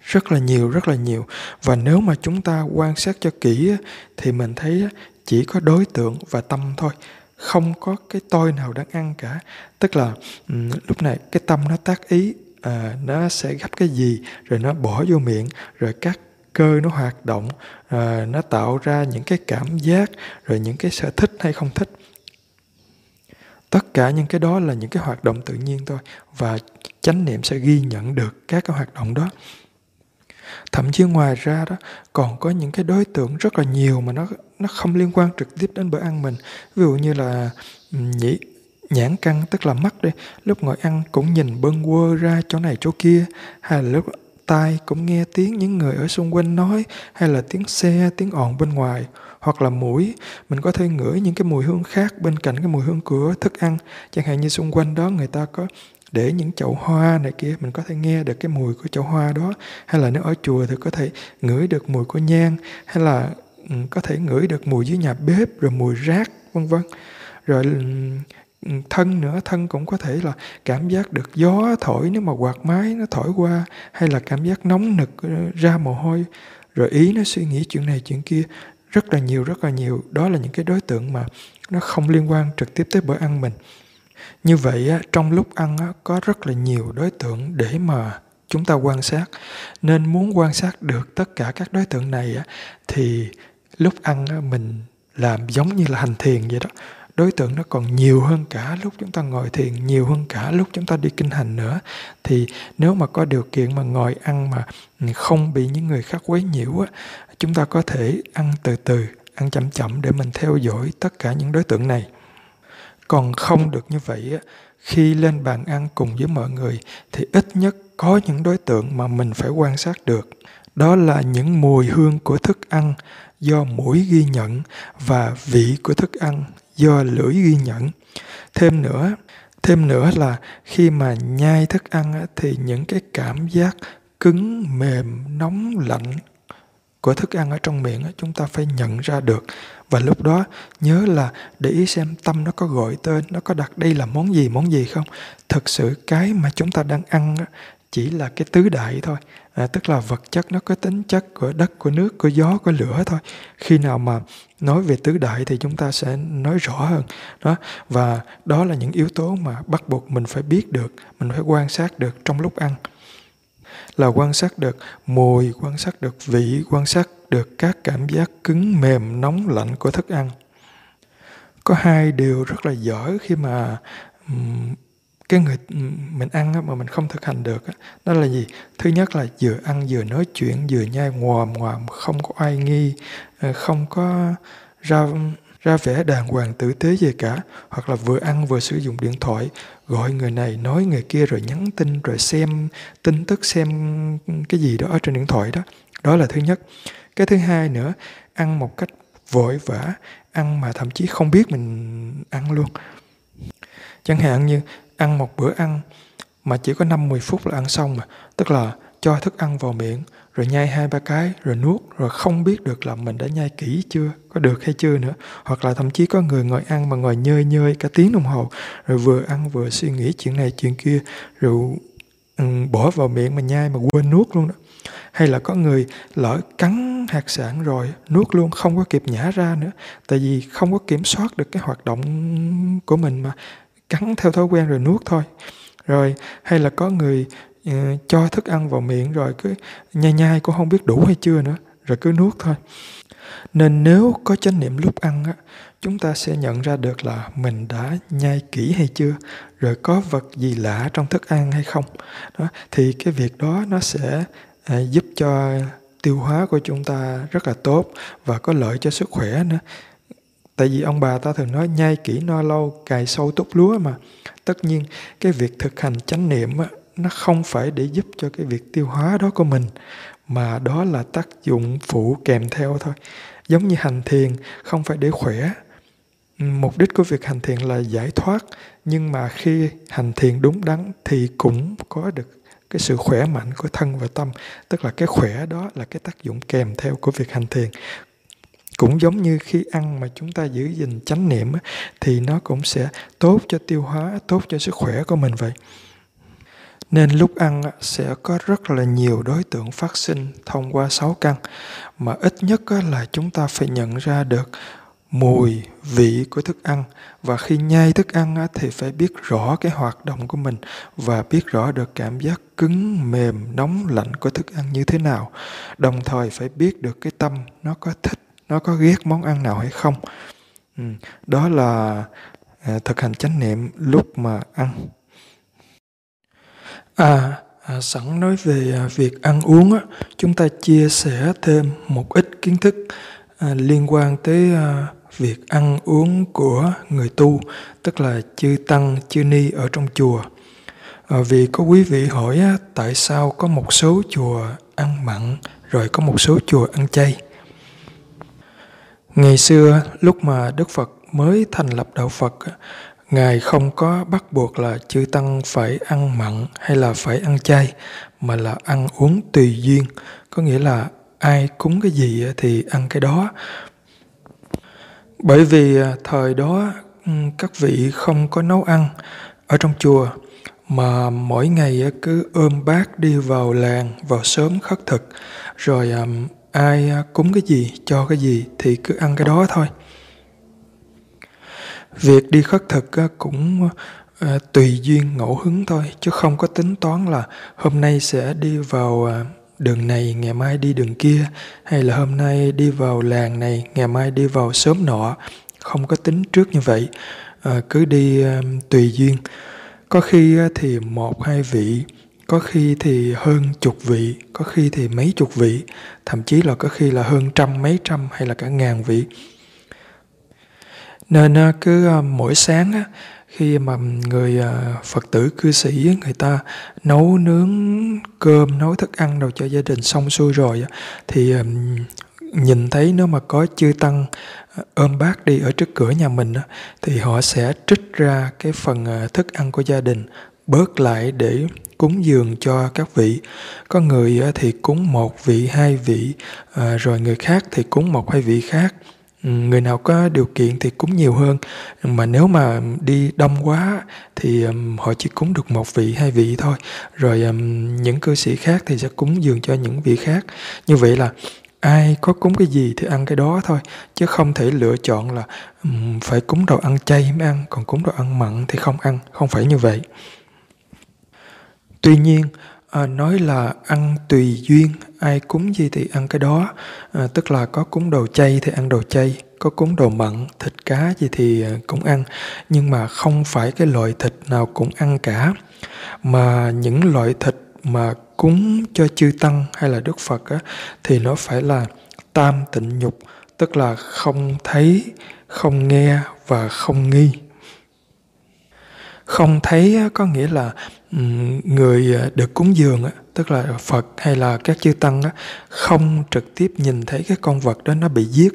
Rất là nhiều rất là nhiều. Và nếu mà chúng ta quan sát cho kỹ thì mình thấy chỉ có đối tượng và tâm thôi. Không có cái tôi nào đang ăn cả. Tức là um, lúc này cái tâm nó tác ý à, nó sẽ gấp cái gì rồi nó bỏ vô miệng rồi các cơ nó hoạt động à, nó tạo ra những cái cảm giác rồi những cái sở thích hay không thích. Tất cả những cái đó là những cái hoạt động tự nhiên thôi và chánh niệm sẽ ghi nhận được các cái hoạt động đó. Thậm chí ngoài ra đó còn có những cái đối tượng rất là nhiều mà nó nó không liên quan trực tiếp đến bữa ăn mình. Ví dụ như là nhĩ nhãn căn tức là mắt đây lúc ngồi ăn cũng nhìn bâng quơ ra chỗ này chỗ kia hay là lúc tai cũng nghe tiếng những người ở xung quanh nói, hay là tiếng xe, tiếng ồn bên ngoài, hoặc là mũi. Mình có thể ngửi những cái mùi hương khác bên cạnh cái mùi hương của thức ăn. Chẳng hạn như xung quanh đó, người ta có để những chậu hoa này kia, mình có thể nghe được cái mùi của chậu hoa đó. Hay là nếu ở chùa thì có thể ngửi được mùi của nhang, hay là ừ, có thể ngửi được mùi dưới nhà bếp, rồi mùi rác, vân vân. Rồi ừ, thân nữa, thân cũng có thể là cảm giác được gió thổi nếu mà quạt máy nó thổi qua, hay là cảm giác nóng nực ờ, ra mồ hôi. Rồi ý nó suy nghĩ chuyện này chuyện kia rất là nhiều, rất là nhiều. Đó là những cái đối tượng mà nó không liên quan trực tiếp tới bữa ăn mình. Như vậy trong lúc ăn có rất là nhiều đối tượng để mà chúng ta quan sát. Nên muốn quan sát được tất cả các đối tượng này thì lúc ăn mình làm giống như là hành thiền vậy đó đối tượng nó còn nhiều hơn cả lúc chúng ta ngồi thiền, nhiều hơn cả lúc chúng ta đi kinh hành nữa. Thì nếu mà có điều kiện mà ngồi ăn mà không bị những người khác quấy nhiễu á, chúng ta có thể ăn từ từ, ăn chậm chậm để mình theo dõi tất cả những đối tượng này. Còn không được như vậy á, khi lên bàn ăn cùng với mọi người thì ít nhất có những đối tượng mà mình phải quan sát được. Đó là những mùi hương của thức ăn do mũi ghi nhận và vị của thức ăn do lưỡi ghi nhận. Thêm nữa thêm nữa là khi mà nhai thức ăn thì những cái cảm giác cứng, mềm, nóng, lạnh của thức ăn ở trong miệng chúng ta phải nhận ra được. Và lúc đó, nhớ là để ý xem tâm nó có gọi tên, nó có đặt đây là món gì món gì không. Thực sự cái mà chúng ta đang ăn chỉ là cái tứ đại thôi. À, tức là vật chất nó có tính chất của đất của nước của gió của lửa thôi. Khi nào mà nói về tứ đại thì chúng ta sẽ nói rõ hơn. Đó và đó là những yếu tố mà bắt buộc mình phải biết được mình phải quan sát được trong lúc ăn. Là quan sát được mùi quan sát được vị quan sát được các cảm giác cứng mềm nóng lạnh của thức ăn. Có hai điều rất là dở khi mà cái người ừ, mình ăn mà mình không thực hành được đó là gì? Thứ nhất là vừa ăn vừa nói chuyện, vừa nhai ngoàm ngoàm không có ai nghi ờ, không có ra ra vẻ đàng hoàng tử tế gì cả, hoặc là vừa ăn vừa sử dụng điện thoại, gọi người này, nói người kia, rồi nhắn tin, rồi xem, tin tức xem cái gì đó ở trên điện thoại đó. Đó là thứ nhất. Cái thứ hai nữa, ăn một cách vội vã, ăn mà thậm chí không biết mình ăn luôn. Chẳng hạn như ăn một bữa ăn mà chỉ có 5-10 phút là ăn xong mà tức là cho thức ăn vào miệng rồi nhai hai ba cái rồi nuốt rồi không biết được là mình đã nhai kỹ chưa có được hay chưa nữa. Hoặc là thậm chí có người ngồi ăn mà ngồi nhơi nhơi cả tiếng đồng hồ rồi vừa ăn vừa suy nghĩ chuyện này chuyện kia rồi um, bỏ vào miệng mà nhai mà quên nuốt luôn đó. Hay là có người lỡ cắn hạt sản rồi nuốt luôn không có kịp nhả ra nữa. Tại vì không có kiểm soát được cái hoạt động của mình mà cắn theo thói quen rồi nuốt thôi. Rồi hay là có người uh, cho thức ăn vào miệng rồi cứ nhai nhai cũng không biết đủ hay chưa nữa rồi cứ nuốt thôi. Nên nếu có chánh niệm lúc ăn á chúng ta sẽ nhận ra được là mình đã nhai kỹ hay chưa rồi có vật gì lạ trong thức ăn hay không. Đó thì cái việc đó nó sẽ à, giúp cho tiêu hóa của chúng ta rất là tốt và có lợi cho sức khỏe nữa tại vì ông bà ta thường nói nhai kỹ no lâu cài sâu tốt lúa mà. Tất nhiên cái việc thực hành chánh niệm á, nó không phải để giúp cho cái việc tiêu hóa đó của mình mà đó là tác dụng phụ kèm theo thôi. Giống như hành thiền không phải để khỏe. Mục đích của việc hành thiền là giải thoát nhưng mà khi hành thiền đúng đắn thì cũng có được cái sự khỏe mạnh của thân và tâm. Tức là cái khỏe đó là cái tác dụng kèm theo của việc hành thiền cũng giống như khi ăn mà chúng ta giữ gìn chánh niệm thì nó cũng sẽ tốt cho tiêu hóa, tốt cho sức khỏe của mình vậy. Nên lúc ăn sẽ có rất là nhiều đối tượng phát sinh thông qua sáu căn, mà ít nhất là chúng ta phải nhận ra được mùi, vị của thức ăn. Và khi nhai thức ăn thì phải biết rõ cái hoạt động của mình và biết rõ được cảm giác cứng, mềm, nóng lạnh của thức ăn như thế nào. Đồng thời phải biết được cái tâm nó có thích nó có ghét món ăn nào hay không? Ừ, đó là à, thực hành chánh niệm lúc mà ăn. À, à sẵn nói về à, việc ăn uống á, chúng ta chia sẻ thêm một ít kiến thức à, liên quan tới à, việc ăn uống của người tu tức là chư tăng chư ni ở trong chùa. À, vì có quý vị hỏi á, tại sao có một số chùa ăn mặn rồi có một số chùa ăn chay? Ngày xưa, lúc mà đức phật mới thành lập đạo phật, ngài không có bắt buộc là chư tăng phải ăn mặn hay là phải ăn chay, mà là ăn uống tùy duyên. Có nghĩa là ai cúng cái gì thì ăn cái đó. Bởi vì à, thời đó các vị không có nấu ăn ở trong chùa, mà mỗi ngày à, cứ ôm bát đi vào làng vào sớm khất thực. Rồi ai à, cúng cái gì, cho cái gì thì cứ ăn cái đó thôi. Việc đi khất thực à, cũng à, tùy duyên ngẫu hứng thôi, chứ không có tính toán là hôm nay sẽ đi vào đường này, ngày mai đi đường kia, hay là hôm nay đi vào làng này, ngày mai đi vào sớm nọ. Không có tính trước như vậy cứ đi tùy duyên. Có khi thì một, hai vị có khi thì hơn chục vị, có khi thì mấy chục vị, thậm chí là có khi là hơn trăm, mấy trăm hay là cả ngàn vị. Nên à, cứ à, mỗi sáng khi mà người à, phật tử cư sĩ người ta nấu nướng cơm, nấu thức ăn đồ cho gia đình xong xuôi rồi thì nhìn thấy nếu mà có chư tăng ôm bát đi ở trước cửa nhà mình thì họ sẽ trích ra cái phần thức ăn của gia đình bớt lại để cúng dường cho các vị. Có người thì cúng một vị, hai vị à, rồi người khác thì cúng một, hai vị khác. Ừ, người nào có điều kiện thì cúng nhiều hơn. Mà nếu mà đi đông quá thì họ chỉ cúng được một vị, hai vị thôi. Rồi những cư sĩ khác thì sẽ cúng dường cho những vị khác. Như vậy là ai có cúng cái gì thì ăn cái đó thôi, chứ không thể lựa chọn là phải cúng đồ ăn chay mới ăn, còn cúng đồ ăn mặn thì không ăn. Không phải như vậy tuy nhiên à, nói là ăn tùy duyên ai cúng gì thì ăn cái đó. À, tức là có cúng đồ chay thì ăn đồ chay có cúng đồ mặn thịt cá gì thì à, cũng ăn. Nhưng mà không phải cái loại thịt nào cũng ăn cả. Mà những loại thịt mà cúng cho chư tăng hay là đức phật á, thì nó phải là tam tịnh nhục tức là không thấy không nghe và không nghi không thấy có nghĩa là người à, được cúng dường tức là phật hay là các chư tăng không trực tiếp nhìn thấy cái con vật đó nó bị giết.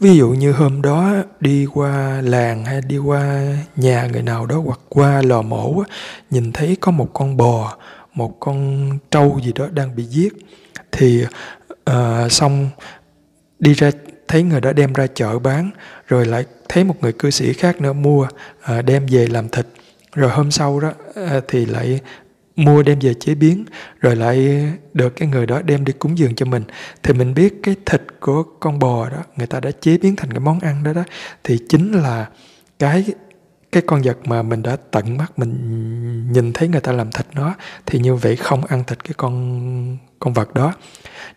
Ví dụ như hôm đó đi qua làng hay đi qua nhà người nào đó hoặc qua lò mổ nhìn thấy có một con bò một con trâu gì đó đang bị giết thì uh, xong đi ra thấy người đó đem ra chợ bán rồi lại thấy một người cư sĩ khác nữa mua ờ, đem về làm thịt rồi hôm sau đó ờ, thì lại mua đem về chế biến, rồi lại được cái người đó đem đi cúng dường cho mình. Thì mình biết cái thịt của con bò đó, người ta đã chế biến thành cái món ăn đó đó, thì chính là cái cái con vật mà mình đã tận mắt mình nhìn thấy người ta làm thịt nó, thì như vậy không ăn thịt cái con con vật đó.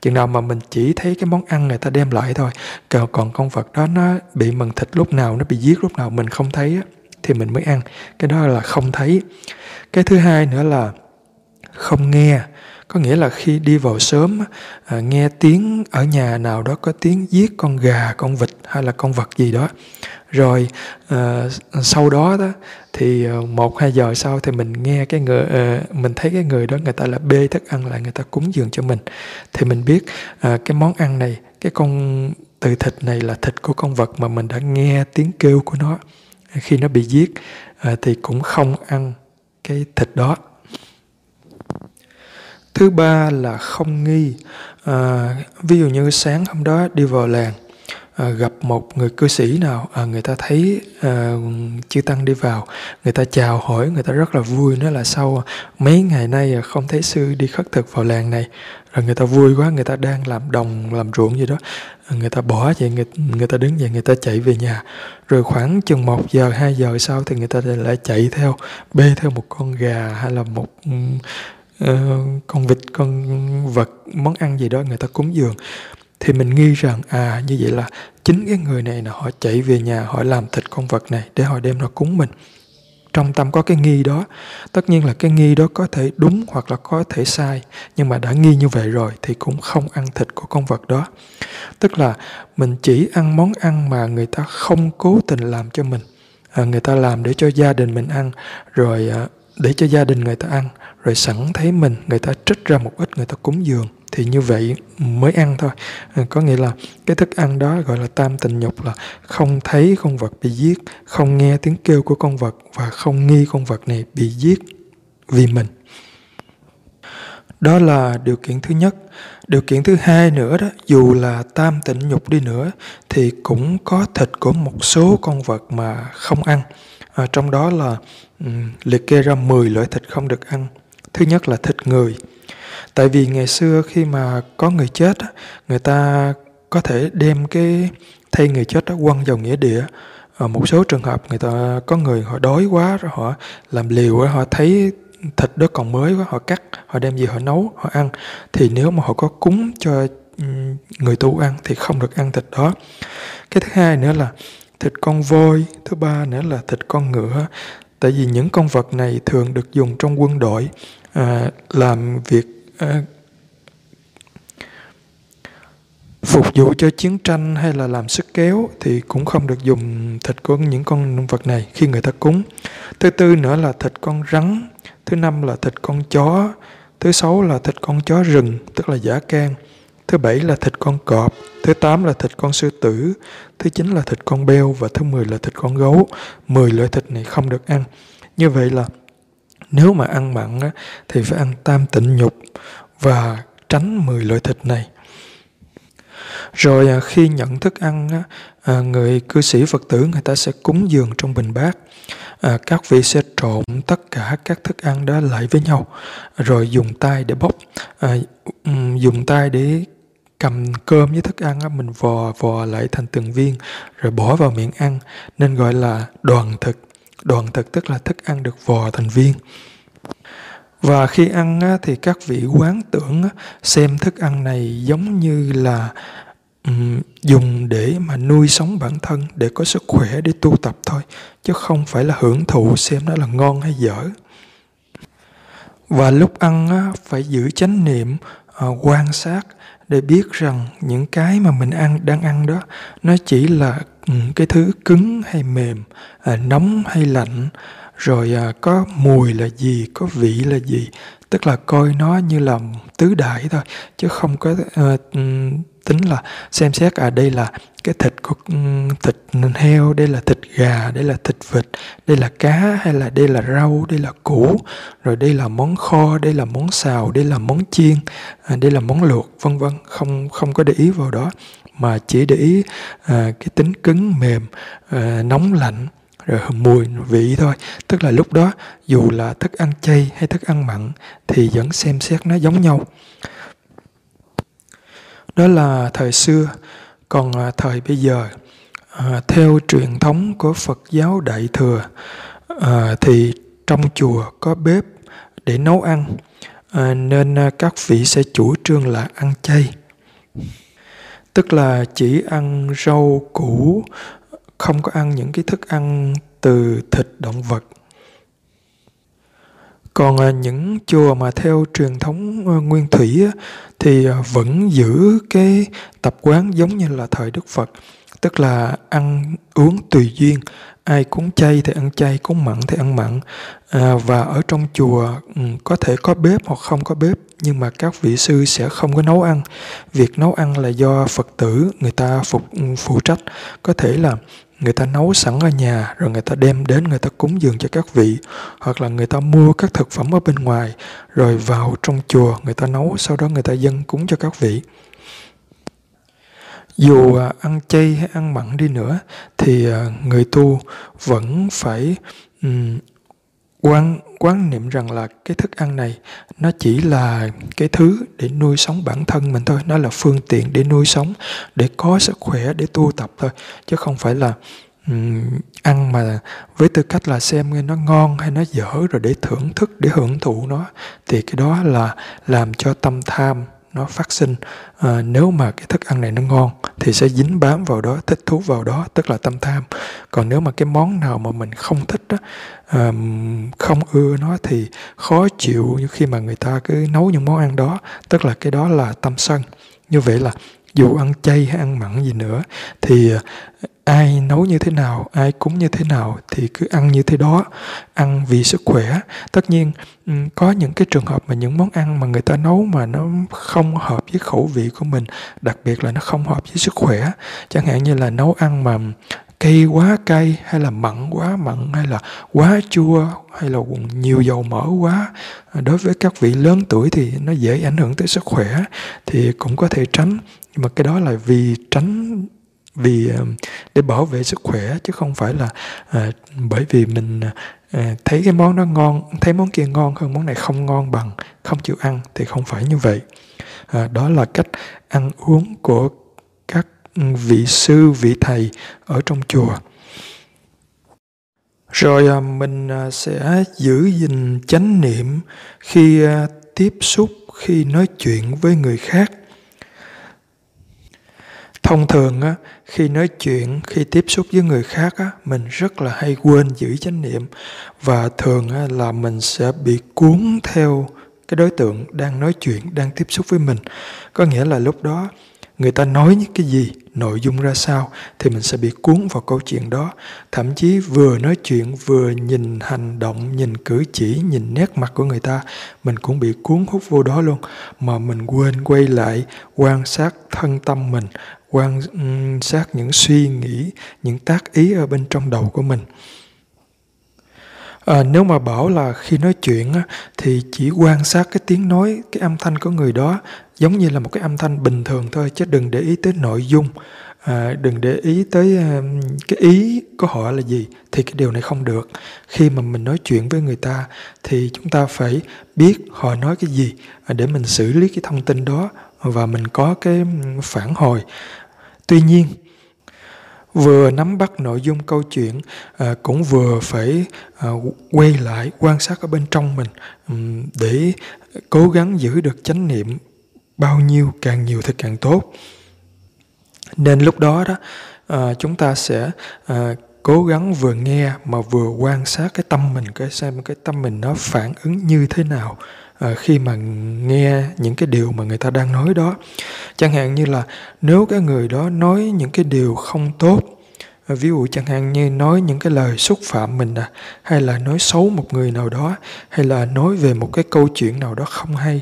Chừng nào mà mình chỉ thấy cái món ăn người ta đem lại thôi còn con vật đó nó bị mần thịt lúc nào, nó bị giết lúc nào mình không thấy á thì mình mới ăn. Cái đó là không thấy. Cái thứ hai nữa là không nghe. Có nghĩa là khi đi vào sớm à, nghe tiếng ở nhà nào đó có tiếng giết con gà con vịt hay là con vật gì đó. Rồi à, sau đó đó thì à, một hai giờ sau thì mình nghe cái người à, mình thấy cái người đó người ta là bê thức ăn lại người ta cúng dường cho mình. Thì mình biết à, cái món ăn này cái con từ thịt này là thịt của con vật mà mình đã nghe tiếng kêu của nó khi nó bị giết à, thì cũng không ăn cái thịt đó. Thứ ba là không nghi. À, ví dụ như sáng hôm đó đi vào làng à, gặp một người cư sĩ nào à, người ta thấy à, chư tăng đi vào người ta chào hỏi người ta rất là vui nói là sau mấy ngày nay không thấy sư đi khất thực vào làng này rồi người ta vui quá người ta đang làm đồng làm ruộng gì đó người ta bỏ vậy người, người ta đứng dậy người ta chạy về nhà rồi khoảng chừng một giờ hai giờ sau thì người ta lại chạy theo bê theo một con gà hay là một uh, con vịt con vật món ăn gì đó người ta cúng dường thì mình nghi rằng à như vậy là chính cái người này là họ chạy về nhà họ làm thịt con vật này để họ đem nó cúng mình. Trong tâm có cái nghi đó. Tất nhiên là cái nghi đó có thể đúng hoặc là có thể sai nhưng mà đã nghi như vậy rồi thì cũng không ăn thịt của con vật đó. Tức là mình chỉ ăn món ăn mà người ta không cố tình làm cho mình. À, người ta làm để cho gia đình mình ăn rồi à, để cho gia đình người ta ăn rồi sẵn thấy mình người ta trích ra một ít người ta cúng dường thì như vậy mới ăn thôi. Ừ, có nghĩa là cái thức ăn đó gọi là tam tình nhục là không thấy con vật bị giết không nghe tiếng kêu của con vật và không nghi con vật này bị giết vì mình. Đó là điều kiện thứ nhất. Điều kiện thứ hai nữa đó dù là tam tịnh nhục đi nữa thì cũng có thịt của một số con vật mà không ăn. À, trong đó là um, liệt kê ra 10 loại thịt không được ăn. Thứ nhất là thịt người tại vì ngày xưa khi mà có người chết người ta có thể đem cái thay người chết đó quăng vào nghĩa địa. Ở một số trường hợp người ta có người họ đói quá rồi họ làm liều họ thấy thịt đó còn mới quá họ cắt họ đem gì họ nấu họ ăn. Thì nếu mà họ có cúng cho người tu ăn thì không được ăn thịt đó. Cái thứ hai nữa là thịt con voi thứ ba nữa là thịt con ngựa. Tại vì những con vật này thường được dùng trong quân đội à, làm việc Ờ, phục vụ cho chiến tranh hay là làm sức kéo thì cũng không được dùng thịt của những con vật này khi người ta cúng. Thứ tư nữa là thịt con rắn, thứ năm là thịt con chó, thứ sáu là thịt con chó rừng, tức là giả can. Thứ bảy là thịt con cọp, thứ tám là thịt con sư tử, thứ chín là thịt con beo và thứ mười là thịt con gấu. Mười loại thịt này không được ăn. Như vậy là nếu mà ăn mặn á, thì phải ăn tam tịnh nhục và tránh 10 loại thịt này. Rồi à, khi nhận thức ăn á, à, người cư sĩ phật tử người ta sẽ cúng dường trong bình bát. À, các vị sẽ trộn tất cả các thức ăn đó lại với nhau rồi dùng tay để bóc à, dùng tay để cầm cơm với thức ăn á, mình vò vò lại thành từng viên rồi bỏ vào miệng ăn nên gọi là đoàn thực đoàn thực tức là thức ăn được vò thành viên. Và khi ăn thì các vị quán tưởng xem thức ăn này giống như là um, dùng để mà nuôi sống bản thân để có sức khỏe để tu tập thôi chứ không phải là hưởng thụ xem nó là ngon hay dở. Và lúc ăn phải giữ chánh niệm ờ, quan sát để biết rằng những cái mà mình ăn đang ăn đó nó chỉ là cái thứ cứng hay mềm à, nóng hay lạnh rồi à, có mùi là gì có vị là gì tức là coi nó như là tứ đại thôi chứ không có à, tính là xem xét à đây là cái thịt của thịt heo đây là thịt gà đây là thịt vịt đây là cá hay là đây là rau đây là củ rồi đây là món kho đây là món xào đây là món chiên à, đây là món luộc vân vân không không có để ý vào đó mà chỉ để ý à, cái tính cứng mềm à, nóng lạnh rồi mùi vị thôi. Tức là lúc đó dù là thức ăn chay hay thức ăn mặn thì vẫn xem xét nó giống nhau. Đó là thời xưa. Còn à, thời bây giờ à, theo truyền thống của phật giáo đại thừa à, thì trong chùa có bếp để nấu ăn à, nên à, các vị sẽ chủ trương là ăn chay tức là chỉ ăn rau củ không có ăn những cái thức ăn từ thịt động vật. Còn à, những chùa mà theo truyền thống ờ, nguyên thủy thì à, vẫn giữ cái tập quán giống như là thời Đức Phật, tức là ăn uống tùy duyên, ai cúng chay thì ăn chay, cúng mặn thì ăn mặn. À, và ở trong chùa ừ, có thể có bếp hoặc không có bếp, nhưng mà các vị sư sẽ không có nấu ăn. Việc nấu ăn là do Phật tử người ta phục ừ, phụ trách. Có thể là người ta nấu sẵn ở nhà rồi người ta đem đến người ta cúng dường cho các vị hoặc là người ta mua các thực phẩm ở bên ngoài rồi vào trong chùa người ta nấu sau đó người ta dâng cúng cho các vị dù à, ăn chay hay ăn mặn đi nữa thì à, người tu vẫn phải um, quán quán niệm rằng là cái thức ăn này nó chỉ là cái thứ để nuôi sống bản thân mình thôi nó là phương tiện để nuôi sống để có sức khỏe để tu tập thôi chứ không phải là um, ăn mà với tư cách là xem nó ngon hay nó dở rồi để thưởng thức để hưởng thụ nó thì cái đó là làm cho tâm tham nó phát sinh. À, nếu mà cái thức ăn này nó ngon thì sẽ dính bám vào đó thích thú vào đó tức là tâm tham. Còn nếu mà cái món nào mà mình không thích đó, à, không ưa nó thì khó chịu như khi mà người ta cứ nấu những món ăn đó tức là cái đó là tâm sân. Như vậy là dù ăn chay hay ăn mặn gì nữa, thì ờ, ai nấu như thế nào, ai cúng như thế nào thì cứ ăn như thế đó, ăn vì sức khỏe. Tất nhiên có những cái trường hợp mà những món ăn mà người ta nấu mà nó không hợp với khẩu vị của mình, đặc biệt là nó không hợp với sức khỏe, chẳng hạn như là nấu ăn mà cay quá cay, hay là mặn quá mặn, hay là quá chua, hay là nhiều dầu mỡ quá ờ, đối với các vị lớn tuổi thì nó dễ ảnh hưởng tới sức khỏe, thì cũng có thể tránh nhưng mà cái đó là vì tránh vì ờ, để bảo vệ sức khỏe chứ không phải là à, bởi vì mình à, thấy cái món đó ngon thấy món kia ngon hơn món này không ngon bằng không chịu ăn thì không phải như vậy. À, đó là cách ăn uống của các vị sư vị thầy ở trong chùa. Rồi à, mình sẽ giữ gìn chánh niệm khi tiếp xúc khi nói chuyện với người khác thông thường á khi nói chuyện khi tiếp xúc với người khác á mình rất là hay quên giữ chánh niệm. Và thường á, là mình sẽ bị cuốn theo cái đối tượng đang nói chuyện đang tiếp xúc với mình. Có nghĩa là lúc đó người ta nói những cái gì nội dung ra sao thì mình sẽ bị cuốn vào câu chuyện đó. Thậm chí vừa nói chuyện vừa nhìn hành động nhìn cử chỉ nhìn nét mặt của người ta mình cũng bị cuốn hút vô đó luôn. Mà mình quên quay lại quan sát thân tâm mình quan sát những suy nghĩ những tác ý ở bên trong đầu của mình À, nếu mà bảo là khi nói chuyện á, thì chỉ quan sát cái tiếng nói, cái âm thanh của người đó giống như là một cái âm thanh bình thường thôi chứ đừng để ý tới nội dung, à, đừng để ý tới cái ý của họ là gì thì cái điều này không được. Khi mà mình nói chuyện với người ta thì chúng ta phải biết họ nói cái gì à, để mình xử lý cái thông tin đó và mình có cái phản hồi. Tuy nhiên vừa nắm bắt nội dung câu chuyện à, cũng vừa phải à, quay lại quan sát ở bên trong mình um, để cố gắng giữ được chánh niệm bao nhiêu càng nhiều thì càng tốt. Nên lúc đó đó à, chúng ta sẽ à, cố gắng vừa nghe mà vừa quan sát cái tâm mình cái xem cái tâm mình nó phản ứng như thế nào à, khi mà nghe những cái điều mà người ta đang nói đó. Chẳng hạn như là nếu cái người đó nói những cái điều không tốt à, ví dụ chẳng hạn như nói những cái lời xúc phạm mình à, hay là nói xấu một người nào đó hay là nói về một cái câu chuyện nào đó không hay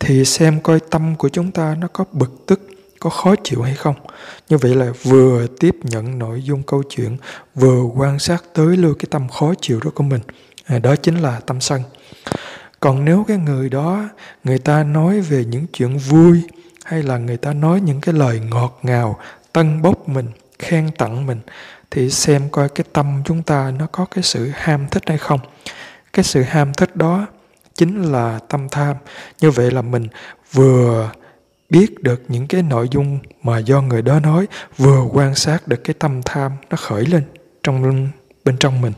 thì xem coi tâm của chúng ta nó có bực tức có khó chịu hay không. Như vậy là vừa tiếp nhận nội dung câu chuyện vừa quan sát tới luôn cái tâm khó chịu đó của mình. À, đó chính là tâm sân còn nếu cái người đó, người ta nói về những chuyện vui, hay là người ta nói những cái lời ngọt ngào, tân bốc mình, khen tặng mình, thì xem coi cái tâm chúng ta nó có cái sự ham thích hay không. Cái sự ham thích đó chính là tâm tham. Như vậy là mình vừa biết được những cái nội dung mà do người đó nói, vừa quan sát được cái tâm tham nó khởi lên trong, bên trong mình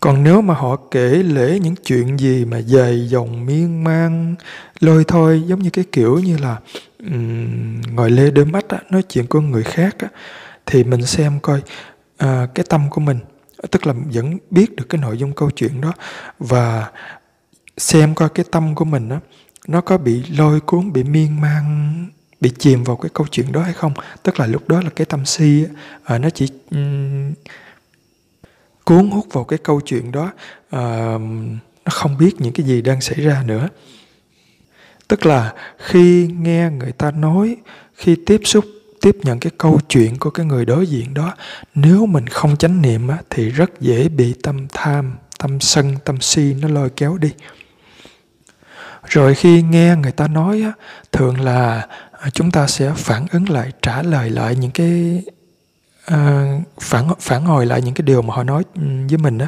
còn nếu mà họ kể lễ những chuyện gì mà dày dòng miên man lôi thôi giống như cái kiểu như là um, ngồi lê đôi mắt á, nói chuyện của người khác á, thì mình xem coi uh, cái tâm của mình tức là vẫn biết được cái nội dung câu chuyện đó và xem coi cái tâm của mình á, nó có bị lôi cuốn bị miên man bị chìm vào cái câu chuyện đó hay không. Tức là lúc đó là cái tâm si à, nó chỉ um, cuốn hút vào cái câu chuyện đó à, nó không biết những cái gì đang xảy ra nữa. Tức là khi nghe người ta nói khi tiếp xúc tiếp nhận cái câu chuyện của cái người đối diện đó nếu mình không chánh niệm á, thì rất dễ bị tâm tham tâm sân tâm si nó lôi kéo đi. Rồi khi nghe người ta nói á, thường là chúng ta sẽ phản ứng lại trả lời lại những cái uh, phản phản hồi lại những cái điều mà họ nói ừ, với mình đó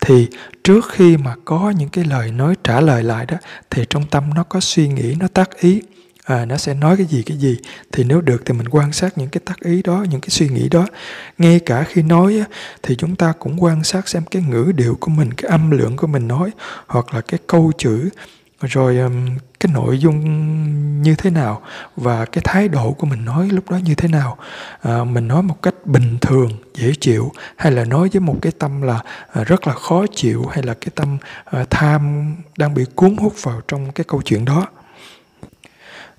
thì trước khi mà có những cái lời nói trả lời lại đó thì trong tâm nó có suy nghĩ nó tác ý à, nó sẽ nói cái gì cái gì. Thì nếu được thì mình quan sát những cái tác ý đó những cái suy nghĩ đó. Ngay cả khi nói á, thì chúng ta cũng quan sát xem cái ngữ điệu của mình cái âm lượng của mình nói hoặc là cái câu chữ. Rồi cái nội dung như thế nào và cái thái độ của mình nói lúc đó như thế nào. À, mình nói một cách bình thường dễ chịu hay là nói với một cái tâm là à, rất là khó chịu hay là cái tâm à, tham đang bị cuốn hút vào trong cái câu chuyện đó.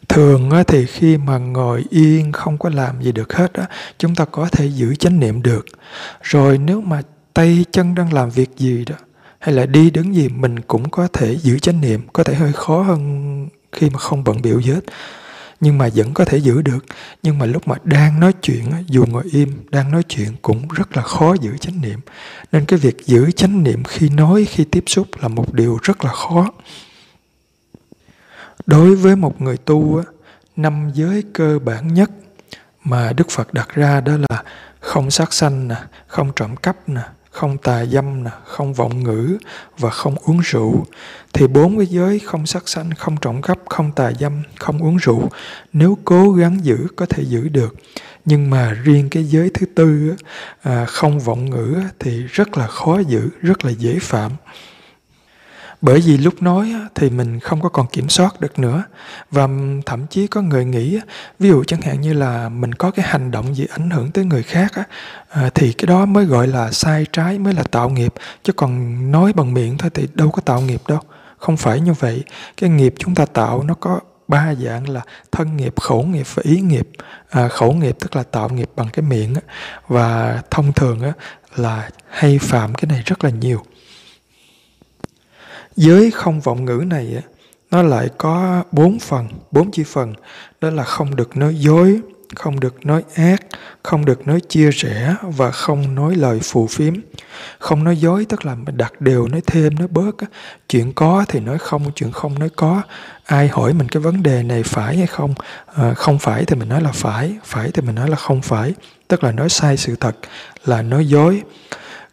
Thường thì khi mà ngồi yên không có làm gì được hết á chúng ta có thể giữ chánh niệm được. Rồi nếu mà tay chân đang làm việc gì đó hay là đi đứng gì mình cũng có thể giữ chánh niệm, có thể hơi khó hơn khi mà không bận biểu gì hết. Nhưng mà vẫn có thể giữ được. Nhưng mà lúc mà đang nói chuyện dù ngồi im, đang nói chuyện cũng rất là khó giữ chánh niệm. Nên cái việc giữ chánh niệm khi nói, khi tiếp xúc là một điều rất là khó. Đối với một người tu năm giới cơ bản nhất mà đức phật đặt ra đó là không sát sanh nè, không trộm cắp nè không tà dâm nè, không vọng ngữ và không uống rượu. Thì bốn cái giới không sát sanh, không trộm cắp, không tà dâm, không uống rượu, nếu cố gắng giữ có thể giữ được. Nhưng mà riêng cái giới thứ tư, à, không vọng ngữ thì rất là khó giữ, rất là dễ phạm bởi vì lúc nói thì mình không có còn kiểm soát được nữa. Và thậm chí có người nghĩ ví dụ chẳng hạn như là mình có cái hành động gì ảnh hưởng tới người khác à, thì cái đó mới gọi là sai trái mới là tạo nghiệp. Chứ còn nói bằng miệng thôi thì đâu có tạo nghiệp đâu. Không phải như vậy. Cái nghiệp chúng ta tạo nó có ba dạng là thân nghiệp khẩu nghiệp và ý nghiệp. À, khẩu nghiệp tức là tạo nghiệp bằng cái miệng và thông thường là hay phạm cái này rất là nhiều giới không vọng ngữ này nó lại có bốn phần bốn chi phần đó là không được nói dối không được nói ác, không được nói chia rẽ và không nói lời phù phiếm. Không nói dối tức là mình đặt đều, nói thêm, nói bớt. Chuyện có thì nói không, chuyện không nói có. Ai hỏi mình cái vấn đề này phải hay không? À, không phải thì mình nói là phải, phải thì mình nói là không phải. Tức là nói sai sự thật, là nói dối.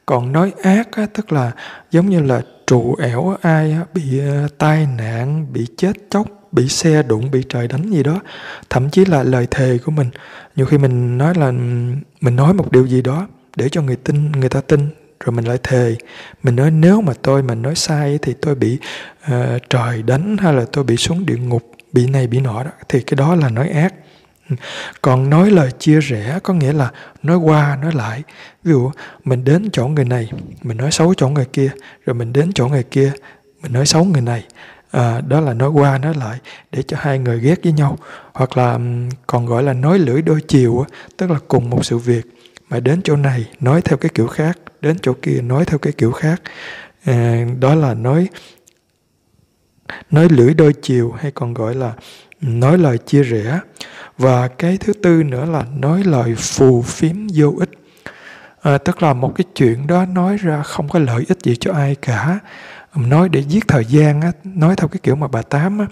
Còn nói ác á, tức là giống như là trụ ẻo ai bị ờ, tai nạn, bị chết chóc bị xe đụng bị trời đánh gì đó. Thậm chí là lời thề của mình. Nhiều khi mình nói là mình nói một điều gì đó để cho người tin người ta tin rồi mình lại thề. Mình nói nếu mà tôi mà nói sai thì tôi bị uh, trời đánh hay là tôi bị xuống địa ngục bị này bị nọ đó thì cái đó là nói ác còn nói lời chia rẽ có nghĩa là nói qua nói lại. Ví dụ mình đến chỗ người này mình nói xấu chỗ người kia rồi mình đến chỗ người kia mình nói xấu người này. À, đó là nói qua nói lại để cho hai người ghét với nhau. Hoặc là còn gọi là nói lưỡi đôi chiều tức là cùng một sự việc. Mà đến chỗ này nói theo cái kiểu khác đến chỗ kia nói theo cái kiểu khác. À, đó là nói nói lưỡi đôi chiều hay còn gọi là nói lời chia rẽ và cái thứ tư nữa là nói lời phù phiếm vô ích. À, tức là một cái chuyện đó nói ra không có lợi ích gì cho ai cả. Nói để giết thời gian á, nói theo cái kiểu mà bà tám á,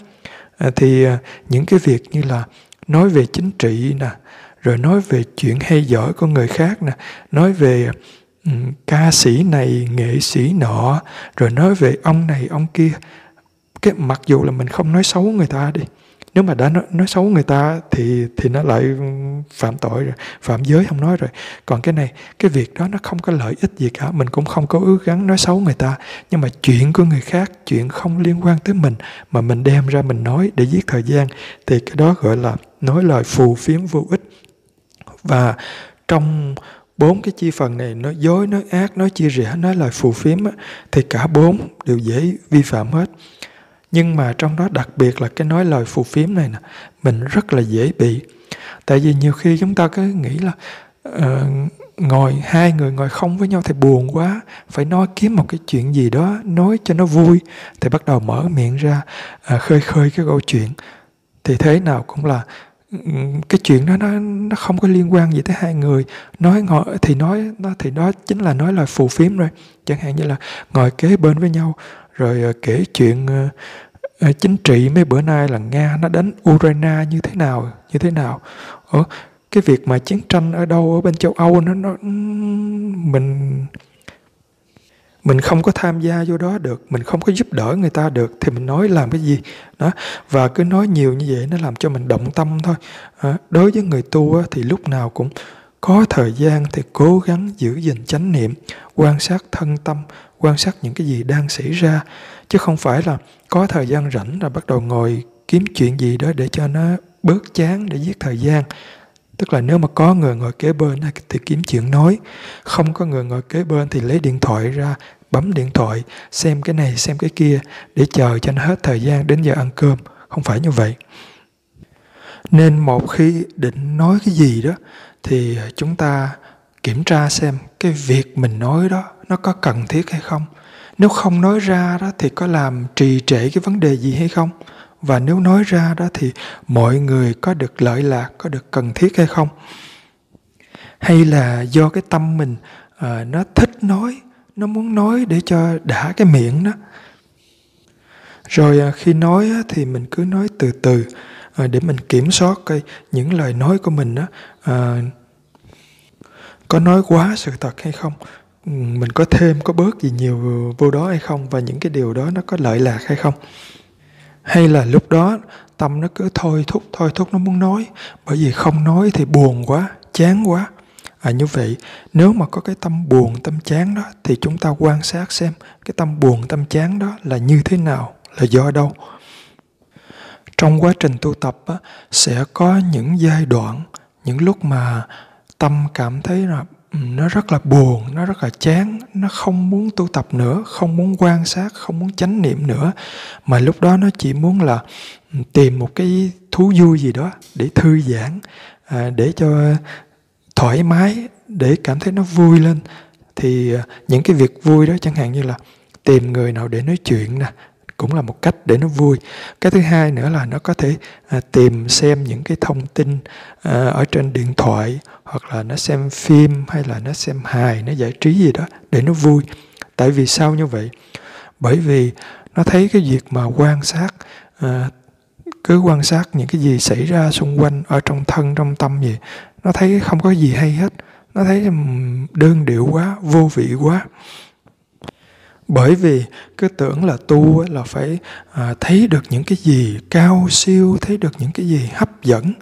à, thì à, những cái việc như là nói về chính trị nè rồi nói về chuyện hay giỏi của người khác nè nói về um, ca sĩ này nghệ sĩ nọ rồi nói về ông này ông kia. Cái mặc dù là mình không nói xấu người ta đi nếu mà đã nói, nói xấu người ta thì thì nó lại phạm tội rồi phạm giới không nói rồi. Còn cái này cái việc đó nó không có lợi ích gì cả. Mình cũng không có ước gắng nói xấu người ta. Nhưng mà chuyện của người khác chuyện không liên quan tới mình mà mình đem ra mình nói để giết thời gian thì cái đó gọi là nói lời phù phiếm vô ích. Và trong bốn cái chi phần này nói dối nói ác nói chia rẽ nói lời phù phiếm á, thì cả bốn đều dễ vi phạm hết nhưng mà trong đó đặc biệt là cái nói lời phù phiếm này nè mình rất là dễ bị. Tại vì nhiều khi chúng ta cứ nghĩ là uh, ngồi hai người ngồi không với nhau thì buồn quá phải nói kiếm một cái chuyện gì đó nói cho nó vui thì bắt đầu mở miệng ra uh, khơi khơi cái câu chuyện. Thì thế nào cũng là cái chuyện đó nó nó không có liên quan gì tới hai người. Nói ngồi thì nói nó thì đó chính là nói lời phù phiếm rồi. Chẳng hạn như là ngồi kế bên với nhau rồi ờ, kể chuyện ờ, ờ, chính trị mấy bữa nay là nga nó đánh ukraine như thế nào như thế nào? Ở cái việc mà chiến tranh ở đâu ở bên châu âu nó nó mình mình không có tham gia vô đó được mình không có giúp đỡ người ta được thì mình nói làm cái gì? Đó và cứ nói nhiều như vậy nó làm cho mình động tâm thôi. À, đối với người tu thì lúc nào cũng có thời gian thì cố gắng giữ gìn chánh niệm, quan sát thân tâm, quan sát những cái gì đang xảy ra. Chứ không phải là có thời gian rảnh là bắt đầu ngồi kiếm chuyện gì đó để cho nó bớt chán để giết thời gian. Tức là nếu mà có người ngồi kế bên thì kiếm chuyện nói. Không có người ngồi kế bên thì lấy điện thoại ra, bấm điện thoại, xem cái này, xem cái kia để chờ cho nó hết thời gian đến giờ ăn cơm. Không phải như vậy. Nên một khi định nói cái gì đó thì ờ, chúng ta kiểm tra xem cái việc mình nói đó nó có cần thiết hay không. Nếu không nói ra đó thì có làm trì trệ cái vấn đề gì hay không? Và nếu nói ra đó thì mọi người có được lợi lạc có được cần thiết hay không? Hay là do cái tâm mình uh, nó thích nói nó muốn nói để cho đã cái miệng đó? Rồi uh, khi nói uh, thì mình cứ nói từ từ. À, để mình kiểm soát cái những lời nói của mình đó à, có nói quá sự thật hay không? Ừ, mình có thêm có bớt gì nhiều vô đó hay không? Và những cái điều đó nó có lợi lạc hay không? Hay là lúc đó tâm nó cứ thôi thúc thôi thúc nó muốn nói? Bởi vì không nói thì buồn quá chán quá. À như vậy nếu mà có cái tâm buồn tâm chán đó thì chúng ta quan sát xem cái tâm buồn tâm chán đó là như thế nào là do đâu? Trong quá trình tu tập á, sẽ có những giai đoạn những lúc mà tâm cảm thấy là ừ, nó rất là buồn nó rất là chán nó không muốn tu tập nữa không muốn quan sát không muốn chánh niệm nữa. Mà lúc đó nó chỉ muốn là ừ, tìm một cái thú vui gì đó để thư giãn à, để cho thoải mái để cảm thấy nó vui lên. Thì à, những cái việc vui đó chẳng hạn như là tìm người nào để nói chuyện nè cũng là một cách để nó vui. Cái thứ hai nữa là nó có thể à, tìm xem những cái thông tin à, ở trên điện thoại hoặc là nó xem phim hay là nó xem hài nó giải trí gì đó để nó vui. Tại vì sao như vậy? Bởi vì nó thấy cái việc mà quan sát à, cứ quan sát những cái gì xảy ra xung quanh ở trong thân trong tâm gì nó thấy không có gì hay hết. Nó thấy đơn điệu quá vô vị quá bởi vì cứ tưởng là tu là phải à, thấy được những cái gì cao siêu thấy được những cái gì hấp dẫn.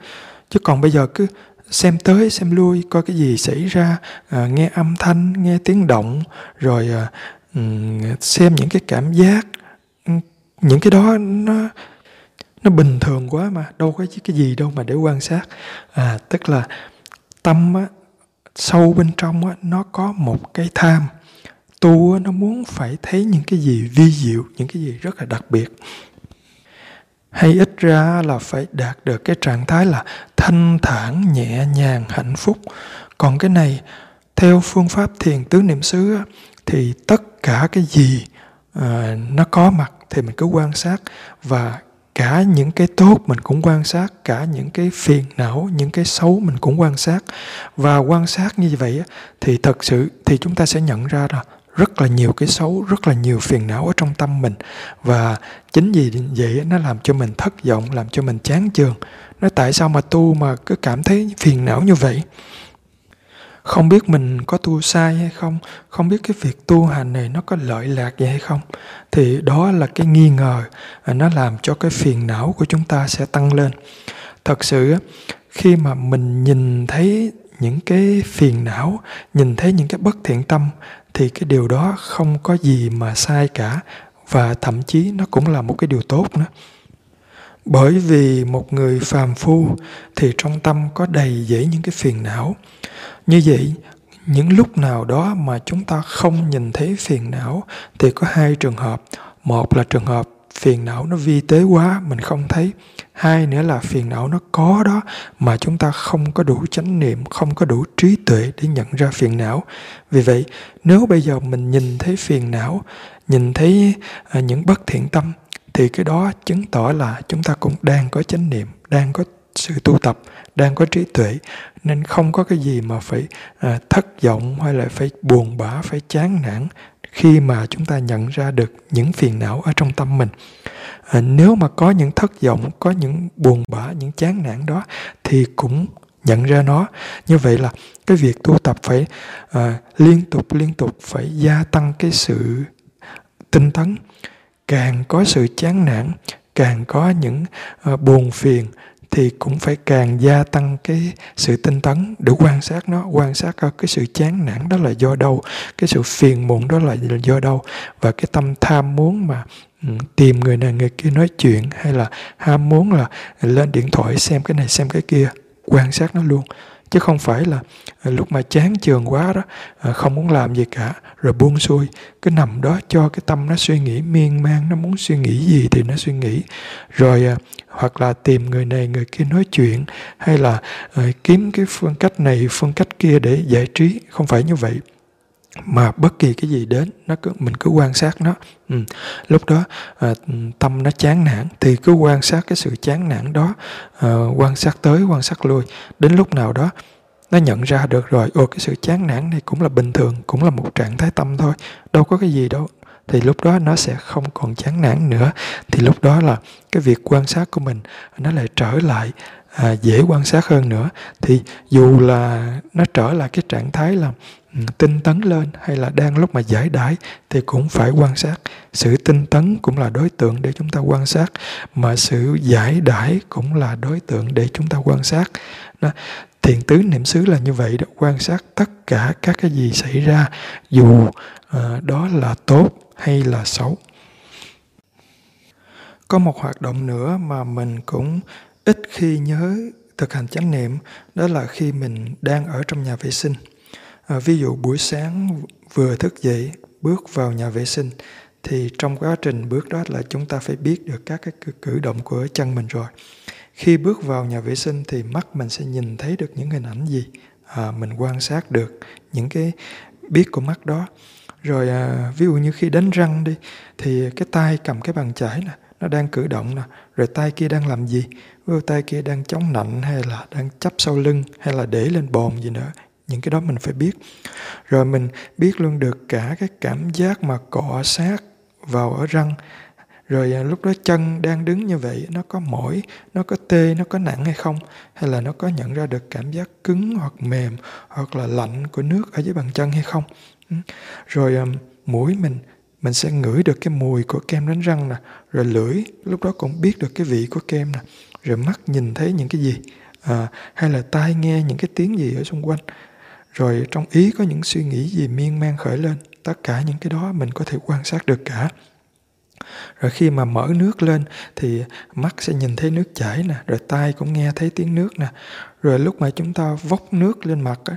Chứ còn bây giờ cứ xem tới xem lui coi cái gì xảy ra à, nghe âm thanh nghe tiếng động rồi à, xem những cái cảm giác những cái đó nó nó bình thường quá mà đâu có cái gì đâu mà để quan sát. À tức là tâm á, sâu bên trong á, nó có một cái tham tu nó muốn phải thấy những cái gì vi diệu những cái gì rất là đặc biệt. Hay ít ra là phải đạt được cái trạng thái là thanh thản nhẹ nhàng hạnh phúc. Còn cái này theo phương pháp thiền tứ niệm xứ thì tất cả cái gì uh, nó có mặt thì mình cứ quan sát. Và cả những cái tốt mình cũng quan sát cả những cái phiền não những cái xấu mình cũng quan sát. Và quan sát như vậy thì thật sự thì chúng ta sẽ nhận ra là rất là nhiều cái xấu, rất là nhiều phiền não ở trong tâm mình. Và chính vì vậy nó làm cho mình thất vọng, làm cho mình chán chường. Nó tại sao mà tu mà cứ cảm thấy phiền não như vậy? Không biết mình có tu sai hay không? Không biết cái việc tu hành này nó có lợi lạc gì hay không? Thì đó là cái nghi ngờ à, nó làm cho cái phiền não của chúng ta sẽ tăng lên. Thật sự khi mà mình nhìn thấy những cái phiền não, nhìn thấy những cái bất thiện tâm, thì cái điều đó không có gì mà sai cả, và thậm chí nó cũng là một cái điều tốt nữa. Bởi vì một người phàm phu thì trong tâm có đầy dẫy những cái phiền não. Như vậy, những lúc nào đó mà chúng ta không nhìn thấy phiền não thì có hai trường hợp. Một là trường hợp phiền não nó vi tế quá mình không thấy. Hai nữa là phiền não nó có đó mà chúng ta không có đủ chánh niệm không có đủ trí tuệ để nhận ra phiền não. Vì vậy nếu bây giờ mình nhìn thấy phiền não nhìn thấy à, những bất thiện tâm thì cái đó chứng tỏ là chúng ta cũng đang có chánh niệm đang có sự tu tập đang có trí tuệ. Nên không có cái gì mà phải à, thất vọng hay là phải buồn bã phải chán nản khi mà chúng ta nhận ra được những phiền não ở trong tâm mình. À, nếu mà có những thất vọng có những buồn bã những chán nản đó thì cũng nhận ra nó. Như vậy là cái việc tu tập phải à, liên tục liên tục phải gia tăng cái sự tinh tấn. Càng có sự chán nản càng có những à, buồn phiền thì cũng phải càng gia tăng cái sự tinh tấn để quan sát nó, quan sát ờ, cái sự chán nản đó là do đâu, cái sự phiền muộn đó là do đâu, và cái tâm tham muốn mà ừ, tìm người này người kia nói chuyện hay là ham muốn là lên điện thoại xem cái này, xem cái kia, quan sát nó luôn chứ không phải là à, lúc mà chán trường quá đó à, không muốn làm gì cả, rồi buông xuôi. Cứ nằm đó cho cái tâm nó suy nghĩ, miên man, nó muốn suy nghĩ gì thì nó suy nghĩ. Rồi à, hoặc là tìm người này người kia nói chuyện, hay là kiếm cái phương cách này, phương cách kia để giải trí. Không phải như vậy mà bất kỳ cái gì đến nó cứ mình cứ quan sát nó. Ừ. lúc đó à, tâm nó chán nản thì cứ quan sát cái sự chán nản đó à, quan sát tới quan sát lui. Đến lúc nào đó nó nhận ra được rồi ồ cái sự chán nản này cũng là bình thường cũng là một trạng thái tâm thôi đâu có cái gì đâu. Thì lúc đó nó sẽ không còn chán nản nữa. Thì lúc đó là cái việc quan sát của mình nó lại trở lại à, dễ quan sát hơn nữa. Thì dù là nó trở lại cái trạng thái là tinh tấn lên hay là đang lúc mà giải đãi thì cũng phải quan sát. Sự tinh tấn cũng là đối tượng để chúng ta quan sát mà sự giải đãi cũng là đối tượng để chúng ta quan sát. Đó. thiền tứ niệm xứ là như vậy đó quan sát tất cả các cái gì xảy ra dù uh, đó là tốt hay là xấu. Có một hoạt động nữa mà mình cũng ít khi nhớ thực hành chánh niệm đó là khi mình đang ở trong nhà vệ sinh. À, ví dụ buổi sáng vừa thức dậy bước vào nhà vệ sinh thì trong quá trình bước đó là chúng ta phải biết được các cái cử, cử động của chân mình rồi. Khi bước vào nhà vệ sinh thì mắt mình sẽ nhìn thấy được những hình ảnh gì? À, mình quan sát được những cái biết của mắt đó. Rồi à, ví dụ như khi đánh răng đi thì cái tay cầm cái bàn chải nè nó đang cử động nè rồi tay kia đang làm gì? Ví dụ tay kia đang chống nạnh hay là đang chấp sau lưng hay là để lên bồn gì nữa những cái đó mình phải biết. Rồi mình biết luôn được cả cái cảm giác mà cọ sát vào ở răng. Rồi à, lúc đó chân đang đứng như vậy nó có mỏi nó có tê nó có nặng hay không? Hay là nó có nhận ra được cảm giác cứng hoặc mềm hoặc là lạnh của nước ở dưới bàn chân hay không? Rồi à, mũi mình mình sẽ ngửi được cái mùi của kem đánh răng nè. Rồi lưỡi lúc đó cũng biết được cái vị của kem nè. Rồi mắt nhìn thấy những cái gì? À, hay là tai nghe những cái tiếng gì ở xung quanh? Rồi trong ý có những suy nghĩ gì miên man khởi lên tất cả những cái đó mình có thể quan sát được cả. Rồi khi mà mở nước lên thì mắt sẽ nhìn thấy nước chảy nè rồi tai cũng nghe thấy tiếng nước nè. Rồi lúc mà chúng ta vốc nước lên mặt á,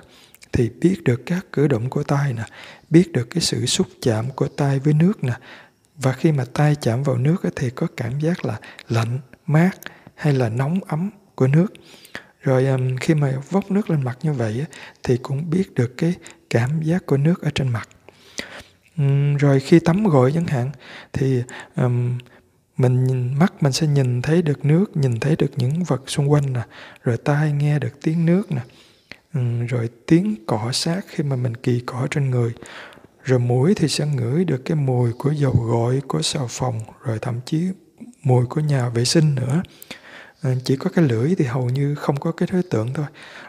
thì biết được các cử động của tay nè biết được cái sự xúc chạm của tay với nước nè. Và khi mà tay chạm vào nước thì có cảm giác là lạnh mát hay là nóng ấm của nước rồi um, khi mà vốc nước lên mặt như vậy thì cũng biết được cái cảm giác của nước ở trên mặt. Rồi khi tắm gội chẳng hạn thì um, mình nhìn, mắt mình sẽ nhìn thấy được nước nhìn thấy được những vật xung quanh nè rồi tai nghe được tiếng nước nè. Um, rồi tiếng cỏ sát khi mà mình kỳ cỏ trên người. Rồi mũi thì sẽ ngửi được cái mùi của dầu gội của xà phòng rồi thậm chí mùi của nhà vệ sinh nữa. Ờ, chỉ có cái lưỡi thì hầu như không có cái đối tượng thôi.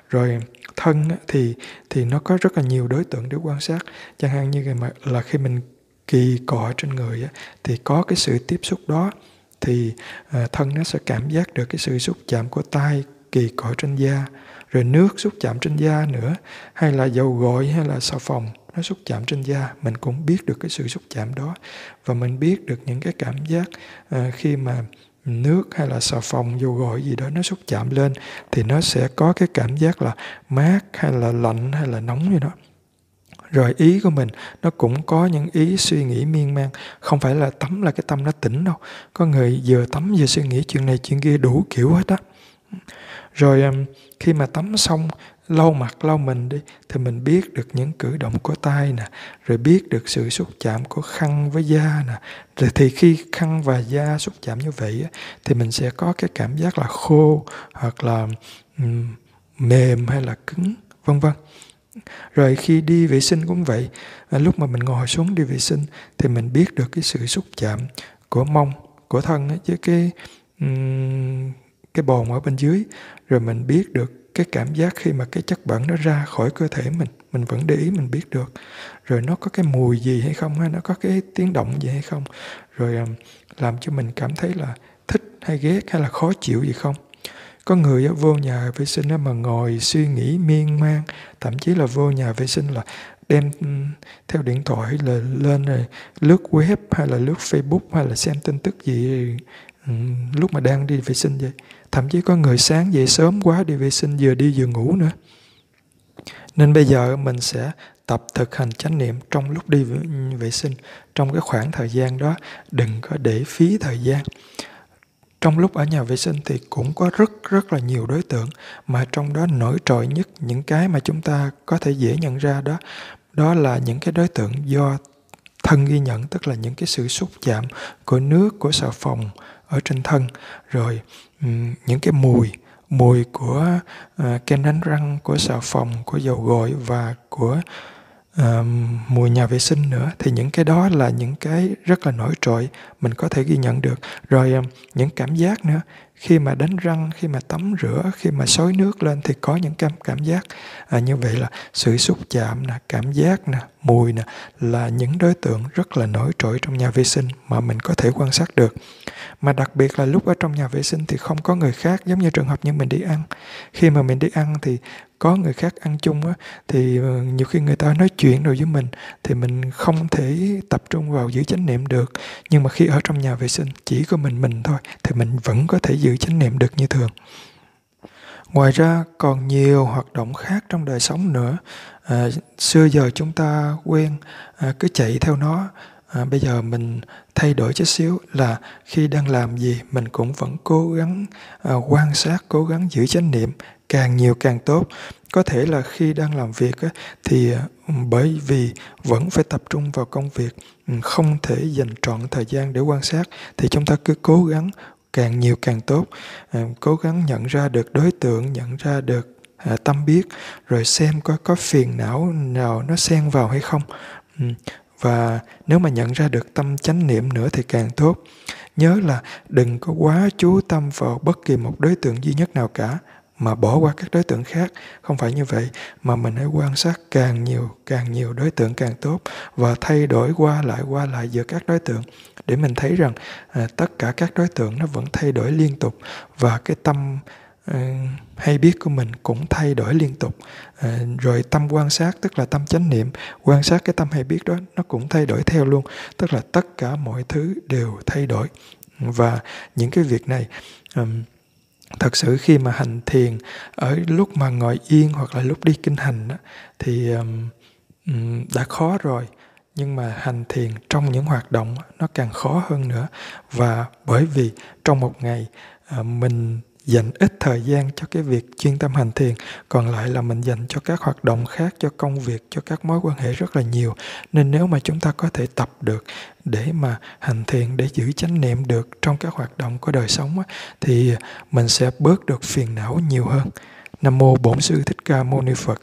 Rồi thân thì thì nó có rất là nhiều đối tượng để quan sát. Chẳng hạn như là, là khi mình kỳ cọ trên người thì có cái sự tiếp xúc đó thì ờ, thân nó sẽ cảm giác được cái sự xúc chạm của tay kỳ cọ trên da. Rồi nước xúc chạm trên da nữa hay là dầu gội hay là xà phòng nó xúc chạm trên da. Mình cũng biết được cái sự xúc chạm đó. Và mình biết được những cái cảm giác ờ, khi mà nước hay là xà phòng, dầu gội gì đó nó xúc chạm lên thì nó sẽ có cái cảm giác là mát hay là lạnh hay là nóng như đó. Rồi ý của mình, nó cũng có những ý suy nghĩ miên man, không phải là tắm là cái tâm nó tỉnh đâu. Có người vừa tắm vừa suy nghĩ chuyện này chuyện kia đủ kiểu hết á. Rồi khi mà tắm xong lau mặt lau mình đi thì mình biết được những cử động của tay nè rồi biết được sự xúc chạm của khăn với da nè. Rồi thì khi khăn và da xúc chạm như vậy thì mình sẽ có cái cảm giác là khô hoặc là mềm hay là cứng vân vân. Rồi khi đi vệ sinh cũng vậy à, lúc mà mình ngồi xuống đi vệ sinh thì mình biết được cái sự xúc chạm của mông của thân với cái um, cái bồn ở bên dưới, rồi mình biết được cái cảm giác khi mà cái chất bẩn nó ra khỏi cơ thể mình mình vẫn để ý, mình biết được. Rồi nó có cái mùi gì hay không hay nó có cái tiếng động gì hay không? Rồi làm cho mình cảm thấy là thích hay ghét hay là khó chịu gì không? Có người vô nhà vệ sinh mà ngồi suy nghĩ miên man, thậm chí là vô nhà vệ sinh là đem theo điện thoại là lên rồi lướt web hay là lướt facebook hay là xem tin tức gì lúc mà đang đi vệ sinh vậy thậm chí có người sáng dậy sớm quá đi vệ sinh, vừa đi vừa ngủ nữa. Nên bây giờ mình sẽ tập thực hành chánh niệm trong lúc đi vệ sinh, trong cái khoảng thời gian đó. Đừng có để phí thời gian. Trong lúc ở nhà vệ sinh thì cũng có rất rất là nhiều đối tượng mà trong đó nổi trội nhất, những cái mà chúng ta có thể dễ nhận ra đó đó là những cái đối tượng do thân ghi nhận, tức là những cái sự xúc chạm của nước, của xà phòng ở trên thân. Rồi những cái mùi mùi của uh, kem đánh răng của xà phòng của dầu gội và của uh, mùi nhà vệ sinh nữa thì những cái đó là những cái rất là nổi trội mình có thể ghi nhận được. Rồi um, những cảm giác nữa. Khi mà đánh răng khi mà tắm rửa khi mà xối nước lên thì có những cảm cảm giác à, như vậy là sự xúc chạm nè cảm giác nè mùi nè là những đối tượng rất là nổi trội trong nhà vệ sinh mà mình có thể quan sát được mà đặc biệt là lúc ở trong nhà vệ sinh thì không có người khác giống như trường hợp như mình đi ăn. Khi mà mình đi ăn thì có người khác ăn chung á thì ờ, nhiều khi người ta nói chuyện rồi với mình thì mình không thể tập trung vào giữ chánh niệm được. Nhưng mà khi ở trong nhà vệ sinh chỉ có mình mình thôi thì mình vẫn có thể giữ chánh niệm được như thường. Ngoài ra còn nhiều hoạt động khác trong đời sống nữa. À, xưa giờ chúng ta quen à, cứ chạy theo nó à, bây giờ mình thay đổi chút xíu là khi đang làm gì mình cũng vẫn cố gắng à, quan sát cố gắng giữ chánh niệm càng nhiều càng tốt có thể là khi đang làm việc á, thì à, bởi vì vẫn phải tập trung vào công việc ừ, không thể dành trọn thời gian để quan sát thì chúng ta cứ cố gắng càng nhiều càng tốt à, cố gắng nhận ra được đối tượng nhận ra được à, tâm biết rồi xem có có phiền não nào nó xen vào hay không. Ừ, và nếu mà nhận ra được tâm chánh niệm nữa thì càng tốt. Nhớ là đừng có quá chú tâm vào bất kỳ một đối tượng duy nhất nào cả mà bỏ qua các đối tượng khác. Không phải như vậy mà mình hãy quan sát càng nhiều càng nhiều đối tượng càng tốt và thay đổi qua lại qua lại giữa các đối tượng để mình thấy rằng à, tất cả các đối tượng nó vẫn thay đổi liên tục và cái tâm Ờ, hay biết của mình cũng thay đổi liên tục. À, rồi tâm quan sát tức là tâm chánh niệm quan sát cái tâm hay biết đó nó cũng thay đổi theo luôn. Tức là tất cả mọi thứ đều thay đổi. Và những cái việc này um, thật sự khi mà hành thiền ở lúc mà ngồi yên hoặc là lúc đi kinh hành đó, thì um, đã khó rồi. Nhưng mà hành thiền trong những hoạt động nó càng khó hơn nữa. Và bởi vì trong một ngày uh, mình dành ít thời gian cho cái việc chuyên tâm hành thiền, còn lại là mình dành cho các hoạt động khác, cho công việc, cho các mối quan hệ rất là nhiều. Nên nếu mà chúng ta có thể tập được để mà hành thiền, để giữ chánh niệm được trong các hoạt động của đời sống thì mình sẽ bớt được phiền não nhiều hơn. Nam mô bổn sư thích ca mâu ni phật.